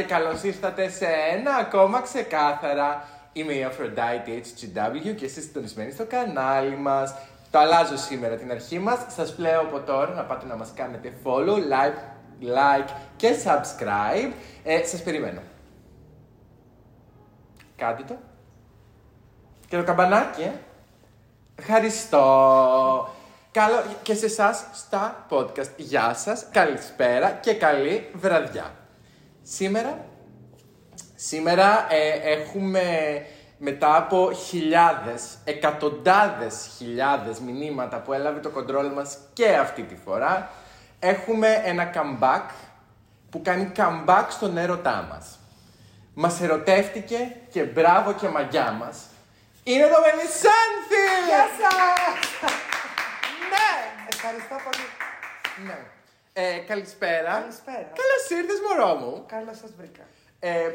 Καλησπέρα και καλώς ήρθατε σε ένα ακόμα ξεκάθαρα. Είμαι η Aphrodite HGW και είστε συντονισμένοι στο κανάλι μας. Το αλλάζω σήμερα την αρχή μας. Σας πλέω από τώρα να πάτε να μας κάνετε follow, like, like και subscribe. Ε, σας περιμένω. Κάντε το. Και το καμπανάκι, ε. Ευχαριστώ. Καλό και σε εσάς στα podcast. Γεια σας, καλησπέρα και καλή βραδιά. Σήμερα, σήμερα ε, έχουμε μετά από χιλιάδες, εκατοντάδες χιλιάδες μηνύματα που έλαβε το κοντρόλ μας και αυτή τη φορά, έχουμε ένα comeback που κάνει comeback στον έρωτά μας. Μας ερωτεύτηκε και μπράβο και μαγιά μας. Είναι το Μελισάνθη! Γεια σας! ναι, ευχαριστώ πολύ. Ναι. Ε, καλησπέρα. Καλησπέρα. Καλώς ήρθες μωρό μου. Καλώς σας βρήκα. Ε,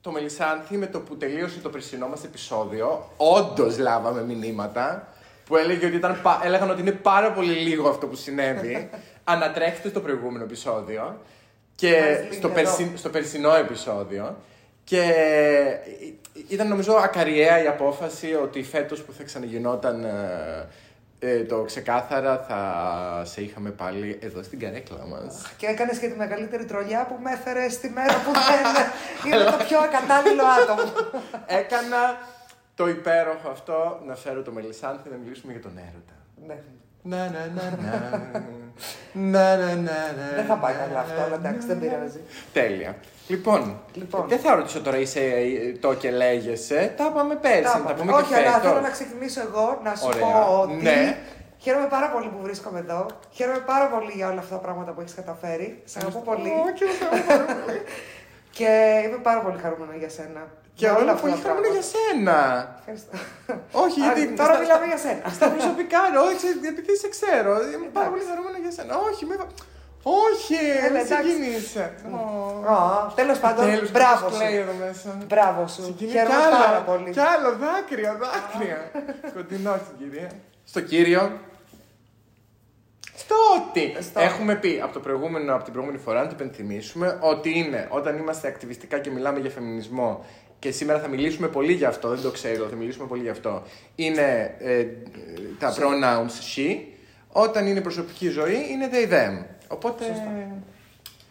το Μελισάνθη με το που τελείωσε το περσινό μας επεισόδιο, όντως λάβαμε μηνύματα που έλεγε ότι ήταν, πα- έλεγαν ότι είναι πάρα πολύ λίγο αυτό που συνέβη. Ανατρέχετε στο προηγούμενο επεισόδιο και Μας λύνει στο, εδώ. περσι- στο περσινό επεισόδιο. Και ήταν νομίζω ακαριέα η απόφαση ότι φέτος που θα ξαναγινόταν ε, ε, το ξεκάθαρα θα σε είχαμε πάλι εδώ στην καρέκλα μας. Και έκανες και τη μεγαλύτερη τρολιά που με έφερες στη μέρα που δεν είναι το πιο ακατάλληλο άτομο. Έκανα το υπέροχο αυτό να φέρω το Μελισάνθη να μιλήσουμε για τον έρωτα. ναι. Να, να, να, να. Να, να, να, να. Δεν θα πάει καλά αυτό, αλλά εντάξει, δεν πειράζει. Τέλεια. Λοιπόν, Λοιπόν. δεν θα ρωτήσω τώρα είσαι ε, το και λέγεσαι. Τα είπαμε πέρσι, Τα τα είπαμε. πούμε Όχι, και αλλά θέλω φέτος. να ξεκινήσω εγώ να σου Ωραία. πω ότι Ναι. χαίρομαι πάρα πολύ που βρίσκομαι εδώ. Χαίρομαι πάρα πολύ για όλα αυτά τα πράγματα που έχεις καταφέρει. Σε αγαπώ πολύ. Ω, και εγώ. Και είμαι πάρα πολύ χαρούμενο για σένα. Και Για όλα αυτά πολύ τα χαρούμενο για πράγματα. σένα. Ευχαριστώ. Όχι, Α, γιατί. Τώρα στα- μιλάμε για σένα. Στα προσωπικά, ρε, όχι, ξέρεις, επειδή σε ξέρω. Είμαι πάρα πολύ χαρούμενο για σένα. Όχι, με. Όχι, Έλα, δεν εντάξει. ξεκινήσε. Ω. Τέλος πάντων, Τέλος, μπράβο πώς κλαίει σου. εδώ μέσα. Μπράβο σου. Συγκινεί Χαίρομαι κι άλλο, πάρα πολύ. Κι άλλο, δάκρυα, δάκρυα. Σκοτεινό στην κυρία. Στο κύριο. Στο ότι Στο. έχουμε πει από, το προηγούμενο, από την προηγούμενη φορά, να το υπενθυμίσουμε, ότι είναι όταν είμαστε ακτιβιστικά και μιλάμε για φεμινισμό και σήμερα θα μιλήσουμε πολύ γι' αυτό, δεν το ξέρω, θα μιλήσουμε πολύ γι' αυτό. Είναι ε, τα pronouns she, όταν είναι προσωπική ζωή είναι they them. Οπότε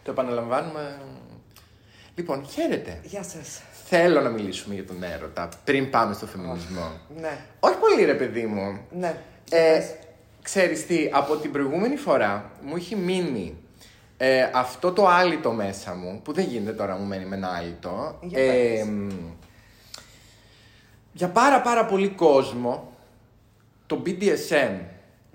το επαναλαμβάνουμε. Λοιπόν, χαίρετε. Γεια σας. Θέλω να μιλήσουμε για τον έρωτα πριν πάμε στο φεμινισμό. Ναι, Όχι πολύ ρε παιδί μου. ναι. Ε, Πες. ξέρεις τι, από την προηγούμενη φορά μου έχει μείνει ε, αυτό το άλυτο μέσα μου, που δεν γίνεται τώρα μου μένει με ένα άλυτο. Για Ε, πες. μ, για πάρα πάρα πολύ κόσμο, το BDSM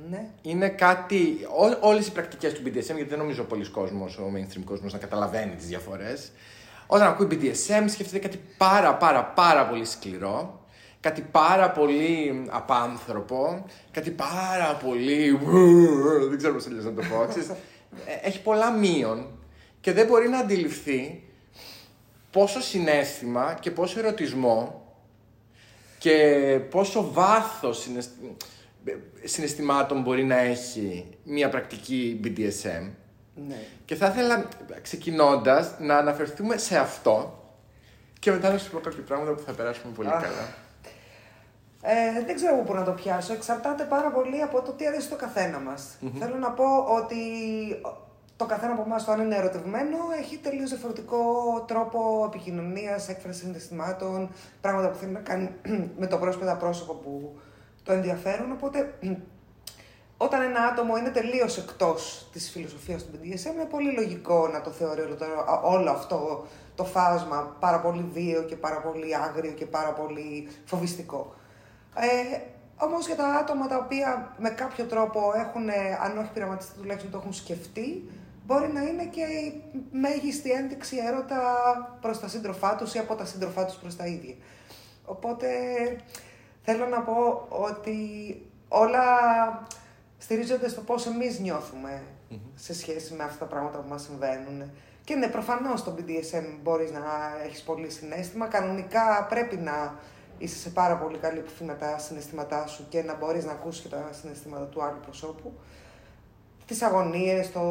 Ναι. είναι κάτι. Ό, όλες οι πρακτικές του BDSM, γιατί δεν νομίζω πολλοί κόσμος, ο mainstream κόσμος, να καταλαβαίνει τις διαφορές. Όταν ακούει BDSM, σκέφτεται κάτι πάρα πάρα πάρα πολύ σκληρό. Κάτι πάρα πολύ απάνθρωπο. Κάτι πάρα πολύ. Δεν ξέρω πώς αλλιώς να το πω. Ξέρεις. Ε, Έχει πολλά μείον και δεν μπορεί να αντιληφθεί πόσο συνέστημα και πόσο ερωτισμό και πόσο βάθος συναισθη- συναισθημάτων μπορεί να έχει μια πρακτική BDSM. ναι. Και θα ήθελα ξεκινώντας να αναφερθούμε σε αυτό και μετά να σου πω κάποια πράγματα που θα περάσουμε πολύ Αχ. καλά. Ε, δεν ξέρω πού να το πιάσω. Εξαρτάται πάρα πολύ από το τι αρέσει στο καθένα μας. Θέλω να πω ότι το καθένα από εμάς, το αν είναι ερωτευμένο, έχει τελείως διαφορετικό τρόπο επικοινωνίας, έκφρασης συναισθημάτων, πράγματα που θέλει να κάνει με το πρόσωπο πρόσωπο που το ενδιαφέρουν. Οπότε, όταν ένα άτομο είναι τελείως εκτός της φιλοσοφίας του BDSM, είναι πολύ λογικό να το θεωρεί όλο, το- όλο αυτό το φάσμα πάρα πολύ βίαιο και πάρα πολύ άγριο και πάρα πολύ φοβιστικό. Ε, Όμως για τα άτομα τα οποία με κάποιο τρόπο έχουν, ε, αν όχι πειραματιστεί, τουλάχιστον το έχουν σκεφτεί, μπορεί να είναι και η μέγιστη ένδειξη έρωτα προς τα σύντροφά τους ή από τα σύντροφά τους προς τα ίδια. Οπότε θέλω να πω ότι όλα στηρίζονται στο πώς εμείς νιώθουμε σε σχέση με αυτά τα πράγματα που μας συμβαίνουν. Και ναι, προφανώς στο BDSM μπορείς να έχεις πολύ συνέστημα. Κανονικά πρέπει να είσαι σε πάρα πολύ καλή επαφή με τα συναισθήματά σου και να μπορείς να ακούσεις και τα συναισθήματα του άλλου προσώπου. τις αγωνίες, το,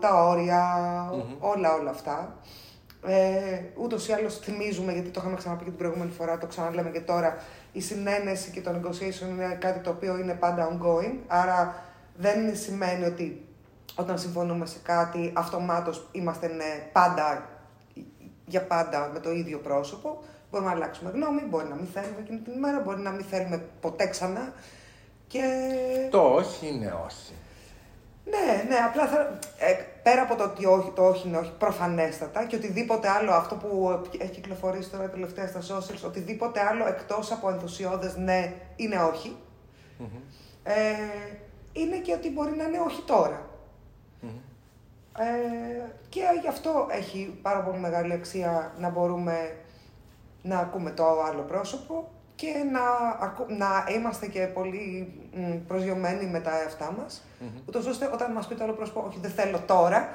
τα ορια όλα όλα αυτά. Ε, Ούτως ή άλλως θυμίζουμε, γιατί το είχαμε ξαναπεί και την προηγούμενη φορά, το ξαναλέμε και τώρα, η συνένεση και το negotiation είναι κάτι το οποίο είναι πάντα ongoing. Άρα δεν σημαίνει ότι όταν συμφωνούμε σε κάτι, αυτομάτως είμαστε ναι, πάντα, για πάντα με το ίδιο πρόσωπο. Μπορούμε να αλλάξουμε γνώμη, μπορεί να μην θέλουμε εκείνη την ημέρα, μπορεί να μην θέλουμε ποτέ ξανά. Και... Το όχι είναι όχι. Ναι, ναι, απλά θα, ε, πέρα από το ότι όχι, το όχι είναι όχι, προφανέστατα και οτιδήποτε άλλο, αυτό που έχει κυκλοφορήσει τώρα τελευταία στα socials, οτιδήποτε άλλο εκτός από ενθουσιώδες ναι, είναι Ε, είναι και ότι μπορεί να είναι όχι Ε, και γι' αυτό έχει πάρα πολύ μεγάλη αξία να μπορούμε να ακούμε το άλλο πρόσωπο και να, να είμαστε και πολύ προσγειωμένοι με τα εαυτά μας, mm-hmm. ούτως ώστε όταν μας πει το άλλο πρόσωπο, όχι δεν θέλω τώρα,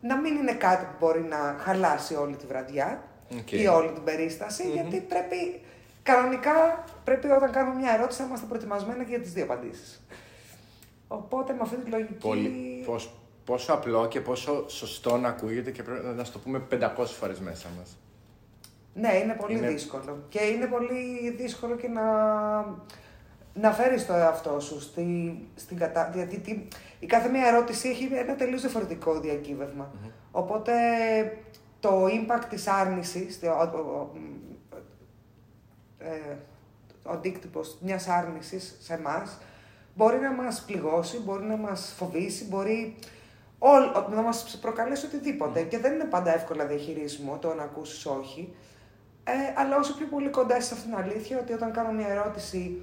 να μην είναι κάτι που μπορεί να χαλάσει όλη τη βραδιά ή όλη την περισταση γιατί πρέπει, κανονικά πρέπει όταν κάνουμε μια ερώτηση να είμαστε προετοιμασμένοι και για τις δύο απαντήσεις. Οπότε με αυτή τη λογική... Πολύ, πώς, πόσο απλό και πόσο σωστό να ακούγεται και πρέπει να το πούμε 500 φορές μέσα μας. Ναι, είναι πολύ δύσκολο. Και είναι πολύ δύσκολο και να, να φέρεις το εαυτό σου στη, στην κατα... Γιατί η κάθε μία ερώτηση έχει ένα τελείως διαφορετικό Οπότε το impact της άρνησης, ο, ο, ε, ο αντίκτυπος μιας άρνησης σε εμάς μπορεί να μας πληγώσει, μπορεί να μας φοβήσει, μπορεί να μας προκαλέσει Και δεν είναι πάντα εύκολα διαχειρίσιμο το να ακούσεις όχι. Ε, αλλά όσο πιο πολύ κοντά είσαι σε αυτήν την αλήθεια, ότι όταν κάνω μια ερώτηση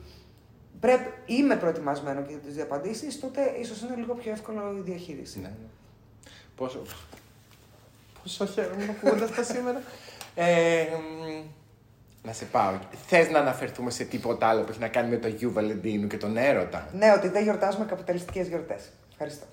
πρέπει, είμαι προετοιμασμένο για τις δύο τότε ίσως είναι λίγο πιο εύκολο η διαχείριση. Ναι. Πόσο, πόσο χαίρομαι που τα σήμερα. Ε, να σε πάω. Θες να αναφερθούμε σε τίποτα άλλο που έχει να κάνει με το Γιου Βαλεντίνου και τον έρωτα; Ναι, ότι δεν γιορτάζουμε καπιταλιστικές γιορτές. Ευχαριστώ.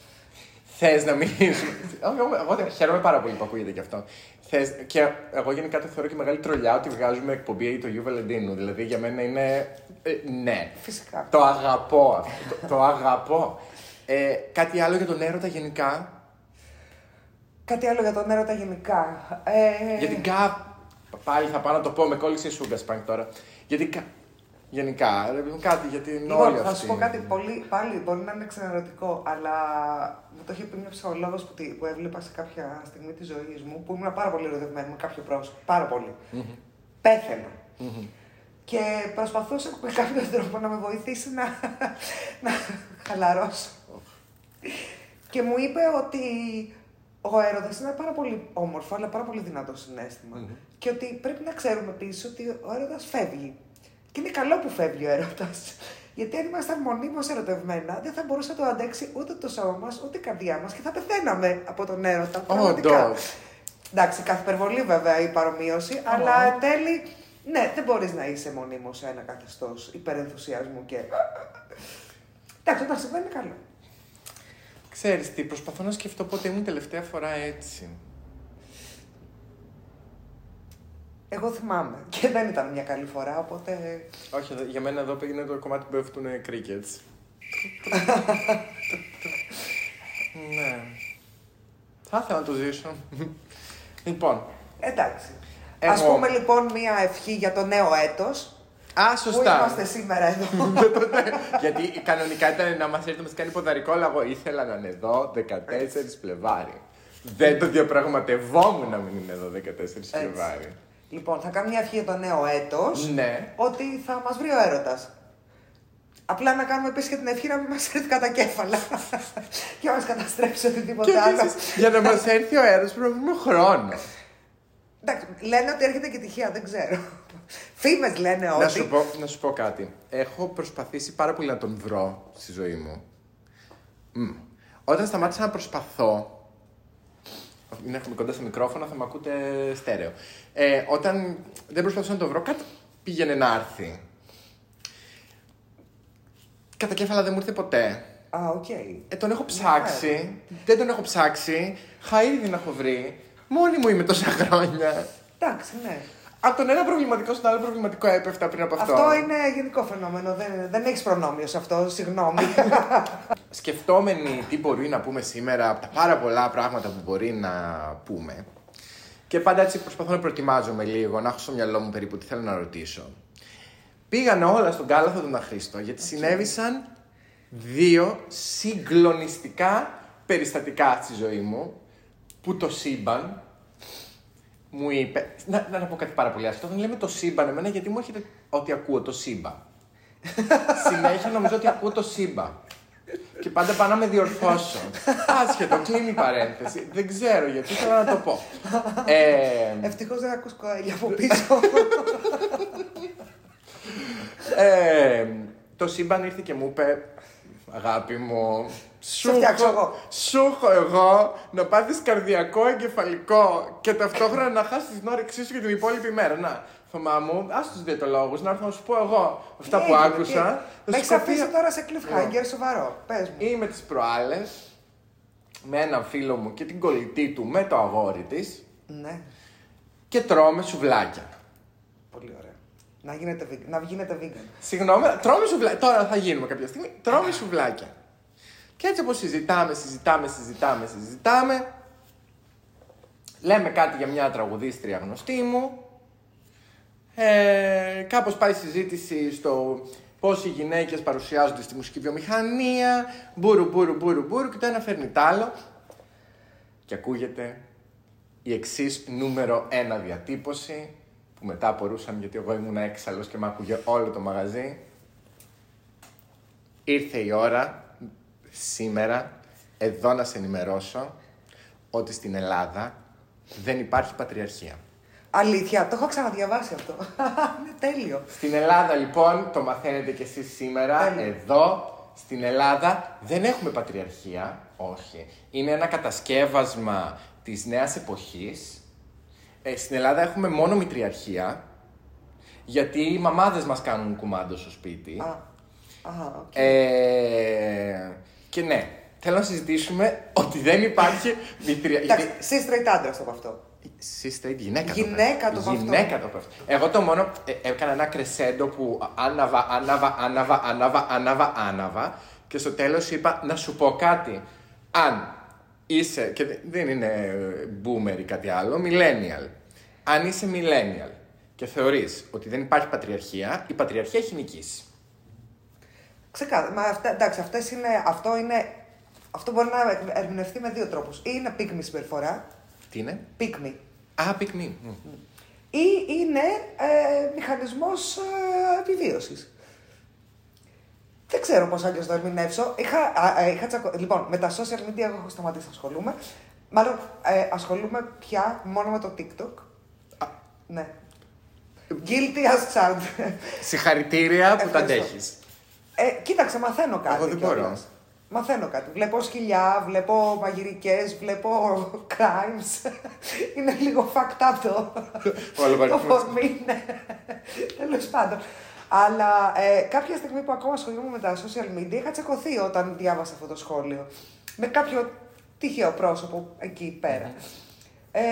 Θες να μιλήσουμε. εγώ, χαίρομαι πάρα πολύ που ακούγεται και αυτό. Θες, και εγώ γενικά το θεωρώ και μεγάλη τρολιά ότι βγάζουμε εκπομπή το Γιου Βαλεντίνου. Δηλαδή για μένα είναι. Ε, ναι. Φυσικά. Το αγαπώ αυτό. το, το αγαπώ. Ε, κάτι άλλο για τον έρωτα γενικά; Κάτι άλλο για τον έρωτα γενικά. Ε... Γιατί κα... Πάλι θα πάω να το πω με κόλληση Σούγκα τώρα. Γιατί Γενικά, κάτι για την λοιπόν, όλη Θα σου πω κάτι πολύ, πάλι μπορεί να είναι ξενερωτικό, αλλά μου το είχε πει μια ψυχολόγος που, που έβλεπα σε κάποια στιγμή της ζωής μου, που ήμουν πάρα πολύ ερωτευμένη με κάποιο πρόσωπο. Πάρα πολύ. Mm-hmm. Πέθαινα. Mm-hmm. Και προσπαθούσε με κάποιο τρόπο να με βοηθήσει να, να χαλαρώσω. και μου είπε ότι ο έρωτας είναι ένα πάρα πολύ όμορφο, αλλά πάρα πολύ δυνατό συνέστημα. Mm-hmm. Και ότι πρέπει να ξέρουμε επίσης ότι ο έρωτας φεύγει. Και είναι καλό που φεύγει ο έρωτας. Γιατί αν ήμασταν μονίμως ερωτευμένα, δεν θα μπορούσε να το αντέξει ούτε το σώμα μας, ούτε η καρδιά μας και θα πεθαίναμε από τον έρωτα. Πραγματικά. Εντάξει, κάθε υπερβολή βέβαια η παρομοίωση, oh. αλλά εν τέλει, ναι, δεν μπορείς να είσαι μονίμως σε ένα καθεστώς υπερενθουσιασμού και. Εντάξει, όταν συμβαίνει είναι καλό. Ξέρεις τι, προσπαθώ να σκεφτώ πότε ήμουν τελευταία φορά έτσι. Εγώ θυμάμαι. Και δεν ήταν μια καλή φορά, οπότε. Όχι, για μένα εδώ πήγαινε το κομμάτι που πέφτουν crickets. ναι. Θα ήθελα να το ζήσω. λοιπόν. Εντάξει. Εγώ... Ας πούμε λοιπόν μια ευχή για το νέο έτος. Α, σωστά. Πού είμαστε σήμερα εδώ. Γιατί κανονικά ήταν να μας έρθει να μας κάνει ποδαρικό, αλλά εγώ ήθελα να είναι εδώ 14 Φλεβάρι. Δεν το διαπραγματευόμουν να μην είναι εδώ 14 Φλεβάρι. Λοιπόν, θα κάνω μια ευχή για το νέο έτος. Ναι. Ότι θα μας βρει ο έρωτας. Απλά να κάνουμε επίσης και την ευχή να μην μας έρθει κατά κέφαλα. και να μας καταστρέψει οτιδήποτε άλλο. για να μας έρθει ο έρωτας πρέπει να βρούμε χρόνο. Εντάξει, λένε ότι έρχεται και τυχαία, δεν ξέρω. Φήμες λένε ότι. Να σου, πω, να σου πω κάτι. Έχω προσπαθήσει πάρα πολύ να τον βρω στη ζωή μου. Όταν σταμάτησα να προσπαθώ, είναι έχουμε κοντά στο μικρόφωνο, θα με ακούτε στέρεο. Ε, όταν δεν προσπαθούσα να το βρω, κάτι πήγαινε να έρθει. Κατακέφαλα δεν μου ήρθε ποτέ. Α, οκ. Ε, τον έχω ψάξει. Δεν τον έχω ψάξει. Χαΐρι να έχω βρει. Μόνη μου είμαι τόσα χρόνια. Εντάξει, ναι. Από τον ένα προβληματικό στον άλλο προβληματικό έπεφτα πριν από αυτό. Αυτό είναι γενικό φαινόμενο. Δεν, δεν έχεις προνόμιο σε αυτό. Συγγνώμη. Σκεφτόμενοι τι μπορεί να πούμε σήμερα από τα πάρα πολλά πράγματα που μπορεί να πούμε. Και πάντα έτσι προσπαθώ να προετοιμάζομαι λίγο, να έχω στο μυαλό μου περίπου τι θέλω να ρωτήσω. Πήγανε όλα στον κάλαθο του Αχρήστο γιατί συνέβησαν δύο συγκλονιστικά περιστατικά στη ζωή μου που το σύμπαν μου είπε. Να, να, να πω κάτι πάρα πολύ άσχετο. Δεν λέμε το σύμπαν εμένα γιατί μου έρχεται ότι ακούω το σύμπα. Συνέχεια νομίζω ότι ακούω το σύμπα. Και πάντα πάω να με διορθώσω. Άσχετο, κλείνει η παρένθεση. Δεν ξέρω γιατί θέλω να το πω. Ε, Ευτυχώς δεν ακούς κοέλια από πίσω. ε, το σύμπαν ήρθε και μου είπε Αγάπη μου, σου εγώ. Σου έχω εγώ να πάθεις καρδιακό εγκεφαλικό και ταυτόχρονα να χάσεις την όρεξή σου για την υπόλοιπη μέρα. Να, Θωμά μου, ας τους διαιτολόγου να έρθω να σου πω εγώ αυτά που άκουσα. Με έχεις αφήσει τώρα σε cliffhanger, σοβαρό. Πες μου. Είμαι τις προάλλες με έναν φίλο μου και την κολλητή του με το αγόρι της. Ναι. Και τρώμε σουβλάκια. Πολύ ωραία. Να, γίνετε, να γίνετε vegan. Συγγνώμη, τρώμε σουβλάκια. Τώρα θα γίνουμε κάποια στιγμή. Τρώμε σουβλάκια. Και έτσι όπως συζητάμε, συζητάμε, συζητάμε, συζητάμε, λέμε κάτι για μια τραγουδίστρια γνωστή μου, ε, κάπως πάει η συζήτηση στο πώς οι γυναίκες παρουσιάζονται στη μουσική βιομηχανία, μπούρου, μπούρου, μπούρου, μπούρου και το ένα φέρνει τ' άλλο και ακούγεται η εξής νούμερο ένα διατύπωση που μετά απορούσαν γιατί εγώ ήμουν έξαλλος και μ' άκουγε όλο το μαγαζί. Ήρθε η ώρα σήμερα εδώ να σε ενημερώσω ότι στην Ελλάδα δεν υπάρχει πατριαρχία. Αλήθεια, το έχω ξαναδιαβάσει αυτό. Είναι τέλειο. Στην Ελλάδα λοιπόν, το μαθαίνετε κι εσείς σήμερα, εδώ στην Ελλάδα δεν έχουμε πατριαρχία, όχι. Είναι ένα κατασκεύασμα της νέας εποχής. Ε, στην Ελλάδα έχουμε μόνο μητριαρχία, γιατί οι μαμάδες μας κάνουν κουμάντο στο σπίτι. Α, α, okay. ε, και ναι, θέλω να συζητήσουμε ότι δεν υπάρχει μητριαρχία. Εντάξει, εσύ straight άντρα από αυτό. Sister, γυναίκα, γυναίκα το, το γυναίκα το αυτό. Εγώ το μόνο ε, έκανα ένα κρεσέντο που άναβα, άναβα, άναβα, άναβα, άναβα, άναβα και στο τέλος είπα να σου πω κάτι. Αν είσαι, και δεν είναι boomer ή κάτι άλλο, millennial. Αν είσαι millennial και θεωρείς ότι δεν υπάρχει πατριαρχία, η πατριαρχία έχει νικήσει. Ξεκάθαρα. Μα αυτά, εντάξει, αυτές είναι, αυτό, είναι, αυτό μπορεί να ερμηνευτεί με δύο τρόπους. Ή είναι πίκμη συμπεριφορά. Τι είναι; Πίκμη. Α, πίκμη. Ή είναι ε, μηχανισμός ε, επιβίωσης. Δεν ξέρω πώς αλλιώς το ερμηνεύσω. Είχα, α, είχα τσακω... Λοιπόν, με τα social media έχω σταματήσει να ασχολούμαι. Μάλλον ε, ασχολούμαι πια μόνο με το TikTok. Α. Ναι. Guilty as charged. Συγχαρητήρια που τα αντέχεις. Ε, κοίταξε, μαθαίνω κάτι. Εγώ δεν μπορώ. Μαθαίνω κάτι. Βλέπω σκυλιά, βλέπω μαγειρικές, βλέπω crimes. είναι λίγο fucked up το. το φορμί, ναι. Τέλος πάντων. Αλλά ε, κάποια στιγμή που ακόμα ασχολούμαι με τα social media, είχα τσακωθεί όταν διάβασα αυτό το σχόλιο. Με κάποιο τυχαίο πρόσωπο εκεί πέρα. Ε,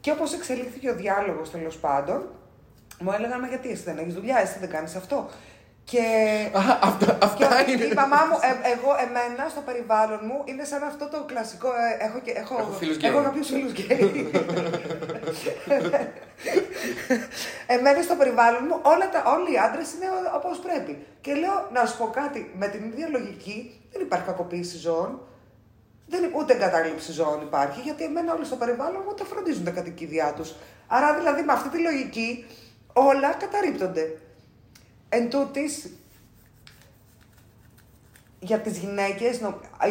και όπως εξελίχθηκε ο διάλογος τέλος πάντων, μου έλεγαν Μα γιατί εσύ δεν έχεις δουλειά, εσύ δεν κάνεις αυτό. Και, αυτά, αυτά και είναι. η μαμά μου, ε, εγώ, εμένα στο περιβάλλον μου είναι σαν αυτό το κλασικό. Ε, έχω, και, έχω, έχω φίλους γκέι. Έχω κάποιους φίλους γκέι. εμένα στο περιβάλλον μου όλα τα, όλοι οι άντρες είναι όπως πρέπει. Και λέω να σου πω κάτι, με την ίδια λογική δεν υπάρχει κακοποίηση ζώων. Δεν, ούτε εγκατάλειψη ζώων υπάρχει, γιατί εμένα όλοι στο περιβάλλον μου τα φροντίζουν τα κατοικίδια τους. Άρα δηλαδή με αυτή τη λογική όλα καταρρύπτονται. Εν τούτης, για τις γυναίκες,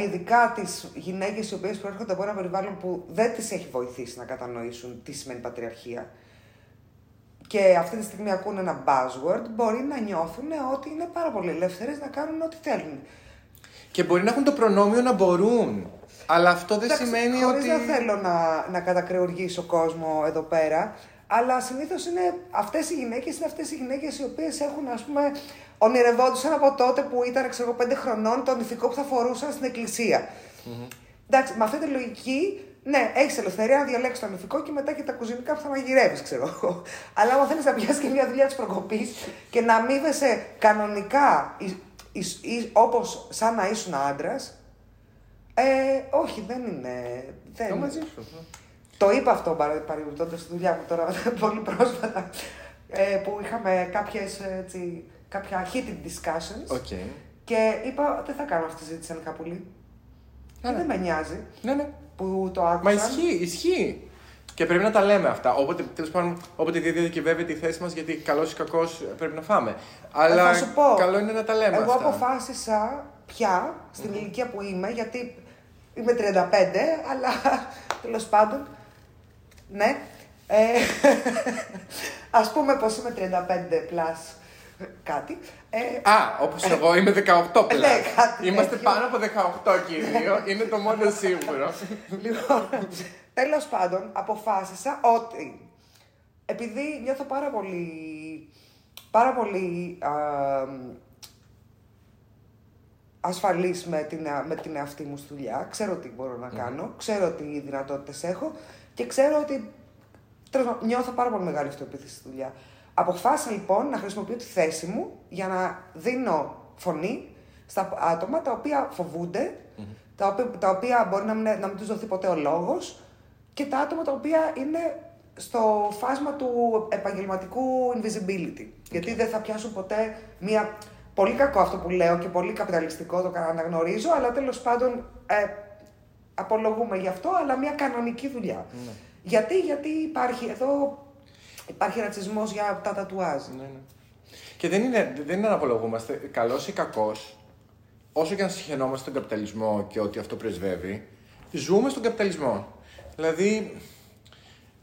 ειδικά τις γυναίκες οι οποίες προέρχονται από ένα περιβάλλον που δεν τις έχει βοηθήσει να κατανοήσουν τι σημαίνει πατριαρχία και αυτή τη στιγμή ακούνε ένα buzzword, μπορεί να νιώθουν ότι είναι πάρα πολύ ελεύθερες να κάνουν ό,τι θέλουν. Και μπορεί να έχουν το προνόμιο να μπορούν. Αλλά αυτό δεν σημαίνει χωρίς ότι. Δεν θέλω να, να κατακρεουργήσω κόσμο εδώ πέρα. Αλλά συνήθως είναι αυτές οι γυναίκες είναι αυτές οι γυναίκες οι οποίες έχουν, ας πούμε, ονειρευόντουσαν από τότε που ήταν, ξέρω πέντε χρονών, τον ηθικό που θα φορούσαν στην εκκλησία. Mm-hmm. Εντάξει, με αυτή τη λογική Ναι, έχεις ελευθερία να διαλέξεις το νηφικό και μετά και τα κουζινικά που θα μαγειρεύεις, ξέρω εγώ. Αλλά άμα θέλεις να πιάσεις και μια δουλειά της προκοπής και να αμείβεσαι κανονικά όπως σαν να ήσουν άντρας. Ε, όχι, δεν είναι. Δεν... Το μαζί σου. Το είπα αυτό παρεμπιπτόντως στη δουλειά μου τώρα πολύ πρόσφατα. Ε, που είχαμε κάποιες, έτσι, κάποια heated discussions. Okay. Και είπα, δεν θα κάνω αυτή τη συζήτηση αν κάπου Και δεν με νοιάζει. Ναι, ναι. Που το άκουσαν. Μα ισχύει, ισχύει. Και πρέπει να τα λέμε αυτά. Όποτε, τέλος πάντων, όποτε διακυβεύεται η θέση μας, γιατί καλός ή κακός πρέπει να φάμε. Αλλά Ε, θα σου πω, καλό είναι να τα λέμε Εγώ αυτά. αποφάσισα πια στην ηλικία που είμαι, γιατί είμαι 35, αλλά τέλος πάντων. Ναι. Ε, ας πούμε πως είμαι 35 plus κάτι. Ε, Α, όπως εγώ είμαι 18 πλέον. Ναι, κάτι Είμαστε τέτοιο. πάνω από 18 και οι δύο. είναι το μόνο σίγουρο. Λοιπόν, τέλος πάντων, αποφάσισα ότι επειδή νιώθω πάρα πολύ, πάρα πολύ α, ασφαλής με την, με την εαυτή μου στη δουλειά, ξέρω τι μπορώ να κάνω, ξέρω τι δυνατότητες έχω και ξέρω ότι τέλος πάντων, νιώθω πάρα πολύ μεγάλη αυτοεπίθεση στη δουλειά. Αποφάσισα λοιπόν να χρησιμοποιώ τη θέση μου για να δίνω φωνή στα άτομα τα οποία φοβούνται, τα, οποία, τα οποία μπορεί να μην, να μην τους δοθεί ποτέ ο λόγος και τα άτομα τα οποία είναι στο φάσμα του επαγγελματικού invisibility. Γιατί δεν θα πιάσουν ποτέ μία... Πολύ κακό αυτό που λέω και πολύ καπιταλιστικό το αναγνωρίζω, αλλά τέλος πάντων ε, απολογούμε γι' αυτό, αλλά μια κανονική δουλειά. Γιατί, γιατί υπάρχει εδώ υπάρχει ρατσισμός για τα τατουάζ. Ναι, ναι. Και δεν είναι, δεν είναι να απολογούμαστε. Καλός ή κακός, όσο και αν συχαινόμαστε τον καπιταλισμό και ότι αυτό πρεσβεύει, ζούμε στον καπιταλισμό. Δηλαδή,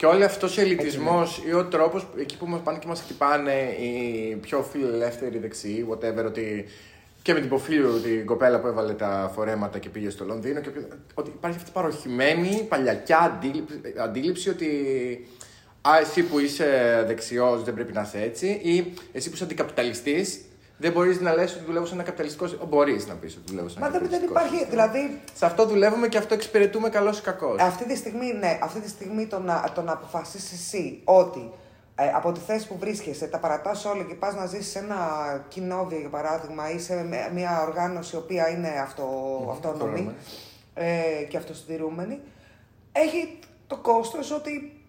και όλο αυτός ο ελιτισμός ή ο τρόπος εκεί που μας πάνε και μας χτυπάνε οι πιο φιλελεύθεροι δεξιοί, whatever, ότι και με την υποφίλου την κοπέλα που έβαλε τα φορέματα και πήγε στο Λονδίνο, και, ότι υπάρχει αυτή η παροχημένη παλιακιά αντίληψη, αντίληψη ότι Α, εσύ που είσαι δεξιός δεν πρέπει να είσαι έτσι, ή εσύ που είσαι αντικαπιταλιστής δεν μπορείς να λες ότι δουλεύω σε ένα καπιταλιστικό. Μπορείς να πεις ότι δουλεύω σε ένα Μα δεν, δεν καπιταλιστικό. υπάρχει, δηλαδή Σε αυτό δουλεύουμε και αυτό εξυπηρετούμε καλός ή κακός. αυτή τη στιγμή, ναι, αυτή τη στιγμή το να, το να αποφασίσεις εσύ ότι ε, από τη θέση που βρίσκεσαι τα παρατάς όλα και πας να ζήσεις σε ένα κοινόβιο για παράδειγμα ή σε με- μια οργάνωση η οποία είναι αυτο, αυτόνομη αυτόνομη. ε, και αυτοσυντηρούμενη έχει το κόστος ότι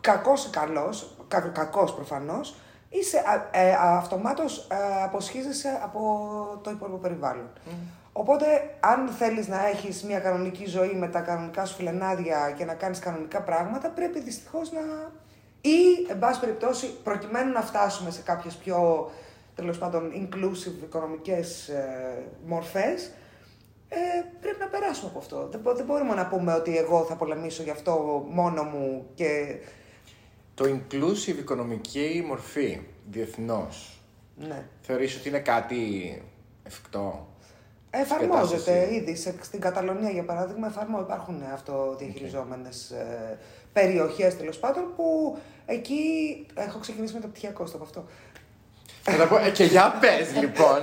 κακός ή καλός, κα, κακός προφανώς, είσαι α, ε, αυτομάτως ε, αποσχίζεσαι από το υπόλοιπο περιβάλλον. Οπότε, αν θέλεις να έχεις μια κανονική ζωή με τα κανονικά σου φιλενάδια και να κάνεις κανονικά πράγματα, πρέπει δυστυχώς να... ή, εν πάση περιπτώσει, προκειμένου να φτάσουμε σε κάποιες πιο, τέλος πάντων, inclusive οικονομικές ε, μορφές, ε, πρέπει να περάσουμε από αυτό. Δεν, μπο- δεν μπορούμε να πούμε ότι εγώ θα πολεμήσω γι' αυτό μόνο μου και... Το inclusive οικονομική μορφή διεθνώς. Ναι. Θεωρείς ότι είναι κάτι εφικτό; Εφαρμόζεται κατάσταση. ήδη. Σε, στην Καταλωνία, για παράδειγμα, εφαρμο, υπάρχουν αυτοδιαχειριζόμενες ε, περιοχές, τέλος πάντων, που εκεί έχω ξεκινήσει με το πτυχιακό στο από αυτό. Θα τα πω, ε, και για πες λοιπόν.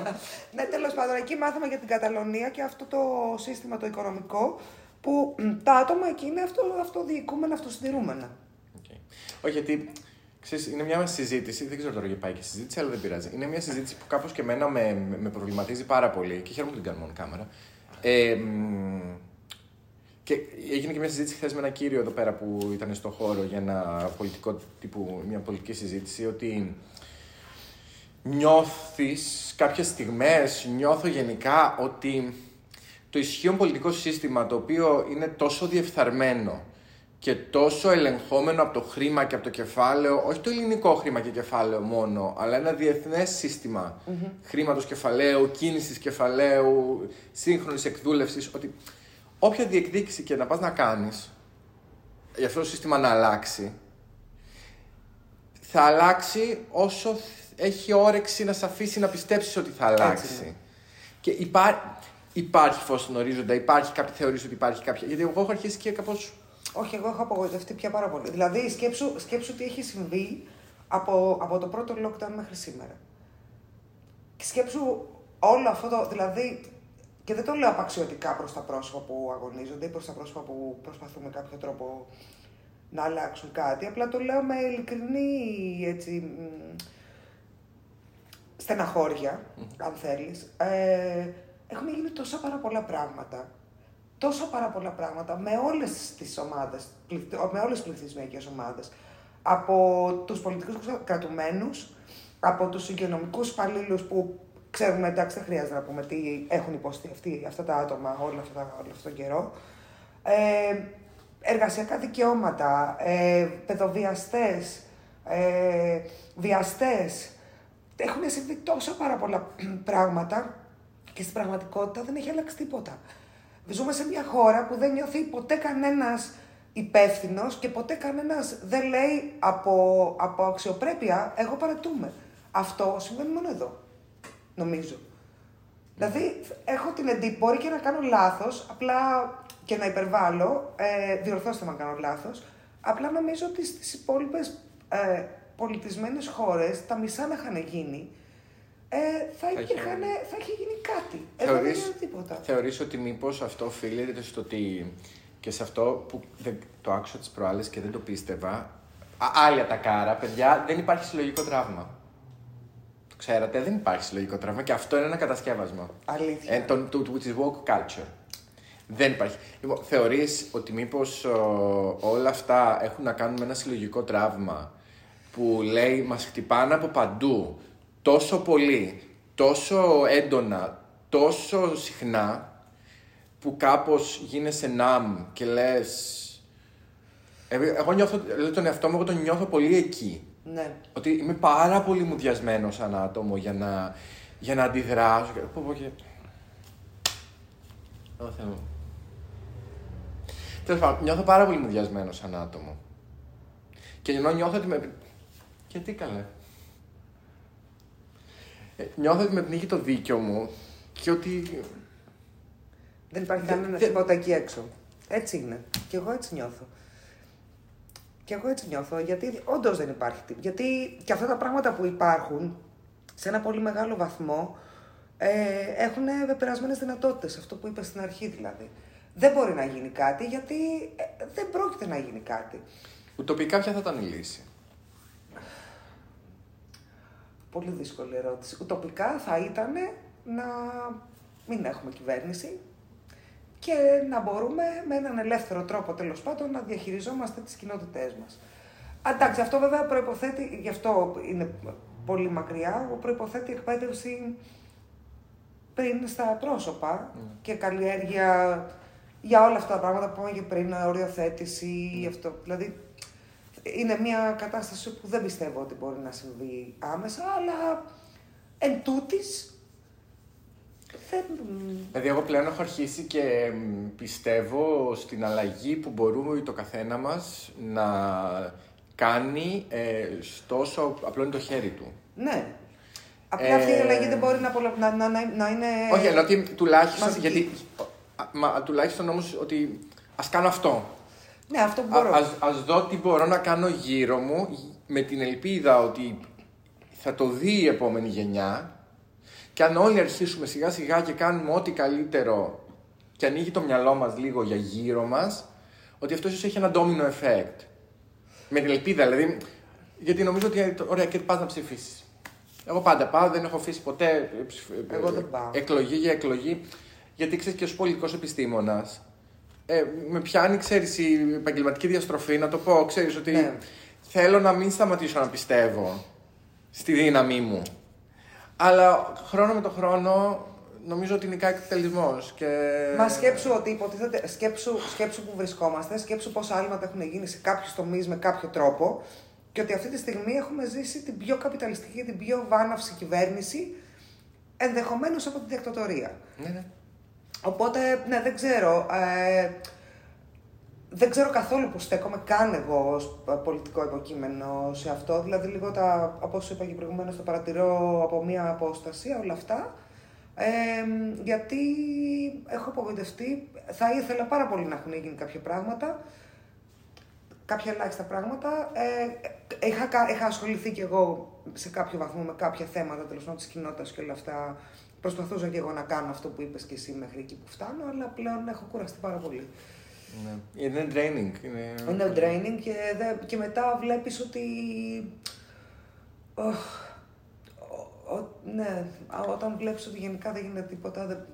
Ναι, τέλος πάντων, εκεί μάθαμε για την Καταλονία και αυτό το σύστημα το οικονομικό, που μ, τα άτομα εκεί είναι αυτο, αυτοδιοικούμενα, αυτοσυντηρούμενα. Οκ. Όχι, γιατί ξέρεις, είναι μια συζήτηση, δεν ξέρω τώρα για πάει και συζήτηση, αλλά δεν πειράζει. Είναι μια συζήτηση που κάπως και εμένα με, με, με προβληματίζει πάρα πολύ και χαίρομαι που την κάνω on camera. Ε, μ, και έγινε και μια συζήτηση χθες με ένα κύριο εδώ πέρα που ήταν στο χώρο για ένα πολιτικό τύπου, μια πολιτική συζήτηση, ότι νιώθεις κάποιες στιγμές, νιώθω γενικά ότι το ισχύον πολιτικό σύστημα το οποίο είναι τόσο διεφθαρμένο και τόσο ελεγχόμενο από το χρήμα και από το κεφάλαιο, όχι το ελληνικό χρήμα και κεφάλαιο μόνο, αλλά ένα διεθνές σύστημα χρήματος κεφαλαίου, κίνησης κεφαλαίου, σύγχρονης εκδούλευσης, ότι όποια διεκδίκηση και να πας να κάνεις για αυτό το σύστημα να αλλάξει, θα αλλάξει όσο έχει όρεξη να σε αφήσει να πιστέψεις ότι θα αλλάξει. είναι. Και υπά... υπάρχει φως στον ορίζοντα, υπάρχει κάποια θεωρείς ότι υπάρχει κάποια. Γιατί εγώ έχω αρχίσει και κάπως. Όχι, εγώ έχω απογοητευτεί πια πάρα πολύ. Δηλαδή, σκέψου, σκέψου τι έχει συμβεί από, από το πρώτο lockdown μέχρι σήμερα. Και σκέψου όλο αυτό το. Δηλαδή, Και δεν το λέω απαξιωτικά προς τα πρόσωπα που αγωνίζονται ή προς τα πρόσωπα που προσπαθούν με κάποιο τρόπο να αλλάξουν κάτι. Απλά το λέω με ειλικρινή έτσι, στεναχώρια, αν θέλεις. Ε, έχουν γίνει τόσα πάρα πολλά πράγματα. Τόσο πάρα πολλά πράγματα με όλες τις ομάδες, με όλες τις πληθυσμιακές ομάδες. Από τους πολιτικούς κρατουμένους, από τους υγειονομικούς υπαλλήλους που ξέρουμε, εντάξει, δεν χρειάζεται να πούμε τι έχουν υποστεί αυτοί, αυτά τα άτομα όλο, αυτά, όλο αυτόν τον καιρό. Ε, εργασιακά δικαιώματα, ε, παιδοβιαστές, ε, βιαστές. Έχουν συμβεί τόσο πάρα πολλά πράγματα και στην πραγματικότητα δεν έχει αλλάξει τίποτα. Ζούμε σε μια χώρα που δεν νιώθει ποτέ κανένας υπεύθυνος και ποτέ κανένας δεν λέει από, από αξιοπρέπεια εγώ παρετούμε. Αυτό συμβαίνει μόνο εδώ, νομίζω. Δηλαδή, έχω την εντύπωση, μπορεί και να κάνω λάθος, απλά και να υπερβάλλω, ε, διορθώστε με αν κάνω λάθος, απλά νομίζω ότι στις υπόλοιπες ε, πολιτισμένες χώρες, τα μισά να είχαν γίνει, ε, θα, θα, υπήρχαν, θα είχε γίνει κάτι. Εδώ δεν είναι τίποτα. Θεωρείς ότι μήπως αυτό οφείλεται στο ότι και σε αυτό που δεν, το άκουσα τις προάλλες και δεν το πίστευα, Α, άλλα τα κάρα, παιδιά, δεν υπάρχει συλλογικό τραύμα. Το ξέρατε, δεν υπάρχει συλλογικό τραύμα και αυτό είναι ένα κατασκεύασμα. Αλήθεια. Ε, το, το, το, woke culture. Δεν υπάρχει. Λοιπόν, θεωρείς ότι μήπως όλα αυτά έχουν να κάνουν με ένα συλλογικό τραύμα που λέει μας χτυπάνε από παντού τόσο πολύ, τόσο έντονα, τόσο συχνά που κάπως γίνεσαι ναμ και λες ε, εγώ νιώθω, λέω τον εαυτό μου, εγώ τον νιώθω πολύ εκεί. Ναι. Ότι είμαι πάρα πολύ μουδιασμένος σαν άτομο για να, για να αντιδράσω. Πω, πω και... Ω, Θεέ μου. Τέλος πάντων, νιώθω πάρα πολύ μουδιασμένος σαν άτομο. Και ενώ νιώθω ότι με. Και τι καλέ. Ε, νιώθω ότι με πνίγει το δίκιο μου και ότι. Δεν υπάρχει κανένα τίποτα εκεί έξω. Έτσι είναι. Και εγώ έτσι νιώθω. Και εγώ έτσι νιώθω, γιατί όντως δεν υπάρχει τίποτα. Γιατί και αυτά τα πράγματα που υπάρχουν σε ένα πολύ μεγάλο βαθμό ε, έχουν περασμένε δυνατότητες. Αυτό που είπες στην αρχή δηλαδή δεν μπορεί να γίνει κάτι γιατί ε, δεν πρόκειται να γίνει κάτι. Ουτοπικά ποια θα ήταν η λύση; Πολύ δύσκολη ερώτηση. Ουτοπικά θα ήταν να μην έχουμε κυβέρνηση και να μπορούμε με έναν ελεύθερο τρόπο τέλος πάντων να διαχειριζόμαστε τις κοινότητές μας. Εντάξει, αυτό βέβαια προϋποθέτει, γι' αυτό είναι πολύ μακριά, προϋποθέτει εκπαίδευση πριν στα πρόσωπα mm. και καλλιέργεια για όλα αυτά τα πράγματα που είπαμε και πριν, οριοθέτηση, mm. αυτό. Δηλαδή, είναι μια κατάσταση που δεν πιστεύω ότι μπορεί να συμβεί άμεσα, αλλά εν τούτης, δεν... Δηλαδή, εγώ πλέον έχω αρχίσει και πιστεύω στην αλλαγή που μπορούμε το καθένα μας να κάνει ε, τόσο απλό είναι το χέρι του. Ναι. Απλά ε... αυτή η αλλαγή δεν μπορεί να, να, να, να είναι. Όχι, ενώ ότι τουλάχιστον. Γιατί Μα τουλάχιστον όμως ότι ας κάνω αυτό. Ναι, αυτό που μπορώ. Α ας δω τι μπορώ να κάνω γύρω μου με την ελπίδα ότι θα το δει η επόμενη γενιά και αν όλοι αρχίσουμε σιγά σιγά και κάνουμε ό,τι καλύτερο και ανοίγει το μυαλό μας λίγο για γύρω μας, ότι αυτός ίσως έχει ένα domino effect. Με την ελπίδα, δηλαδή, γιατί νομίζω ότι ωραία και πας να ψηφίσεις. Εγώ πάντα πάω, δεν έχω αφήσει ποτέ Εγώ δεν πάω. εκλογή για εκλογή γιατί ξέρεις και ως πολιτικός επιστήμονας, ε, με πιάνει, ξέρεις, η επαγγελματική διαστροφή, να το πω, ξέρεις ότι ναι. θέλω να μην σταματήσω να πιστεύω στη δύναμή μου. Αλλά χρόνο με το χρόνο νομίζω ότι είναι κάτι τελισμό. Και... Μα σκέψου ότι υποτίθεται, σκέψου, σκέψου που βρισκόμαστε, σκέψου πόσα άλματα έχουν γίνει σε κάποιους τομείς με κάποιο τρόπο και ότι αυτή τη στιγμή έχουμε ζήσει την πιο καπιταλιστική, την πιο βάναυση κυβέρνηση ενδεχομένως από την διακτοτορία. Ναι, ναι. Οπότε, ναι, δεν ξέρω. Ε, δεν ξέρω καθόλου που στέκομαι καν εγώ ως πολιτικό υποκείμενο σε αυτό. Δηλαδή, λίγο τα, από όσο είπα και προηγουμένως, το παρατηρώ από μία απόσταση, όλα αυτά. Ε, γιατί έχω απογοητευτεί. Θα ήθελα πάρα πολύ να έχουν γίνει κάποια πράγματα. Κάποια ελάχιστα πράγματα. Ε, είχα, είχα ασχοληθεί κι εγώ σε κάποιο βαθμό με κάποια θέματα τέλος πάντων της κοινότητας και όλα αυτά Προσπαθούσα και εγώ να κάνω αυτό που είπες και εσύ μέχρι εκεί που φτάνω, αλλά πλέον έχω κουραστεί πάρα πολύ. Ναι. Είναι draining. Είναι, Είναι draining και, δε- και μετά βλέπεις ότι... Οχ, ο- ο- ναι, α, όταν βλέπεις ότι γενικά δεν γίνεται τίποτα, δεν...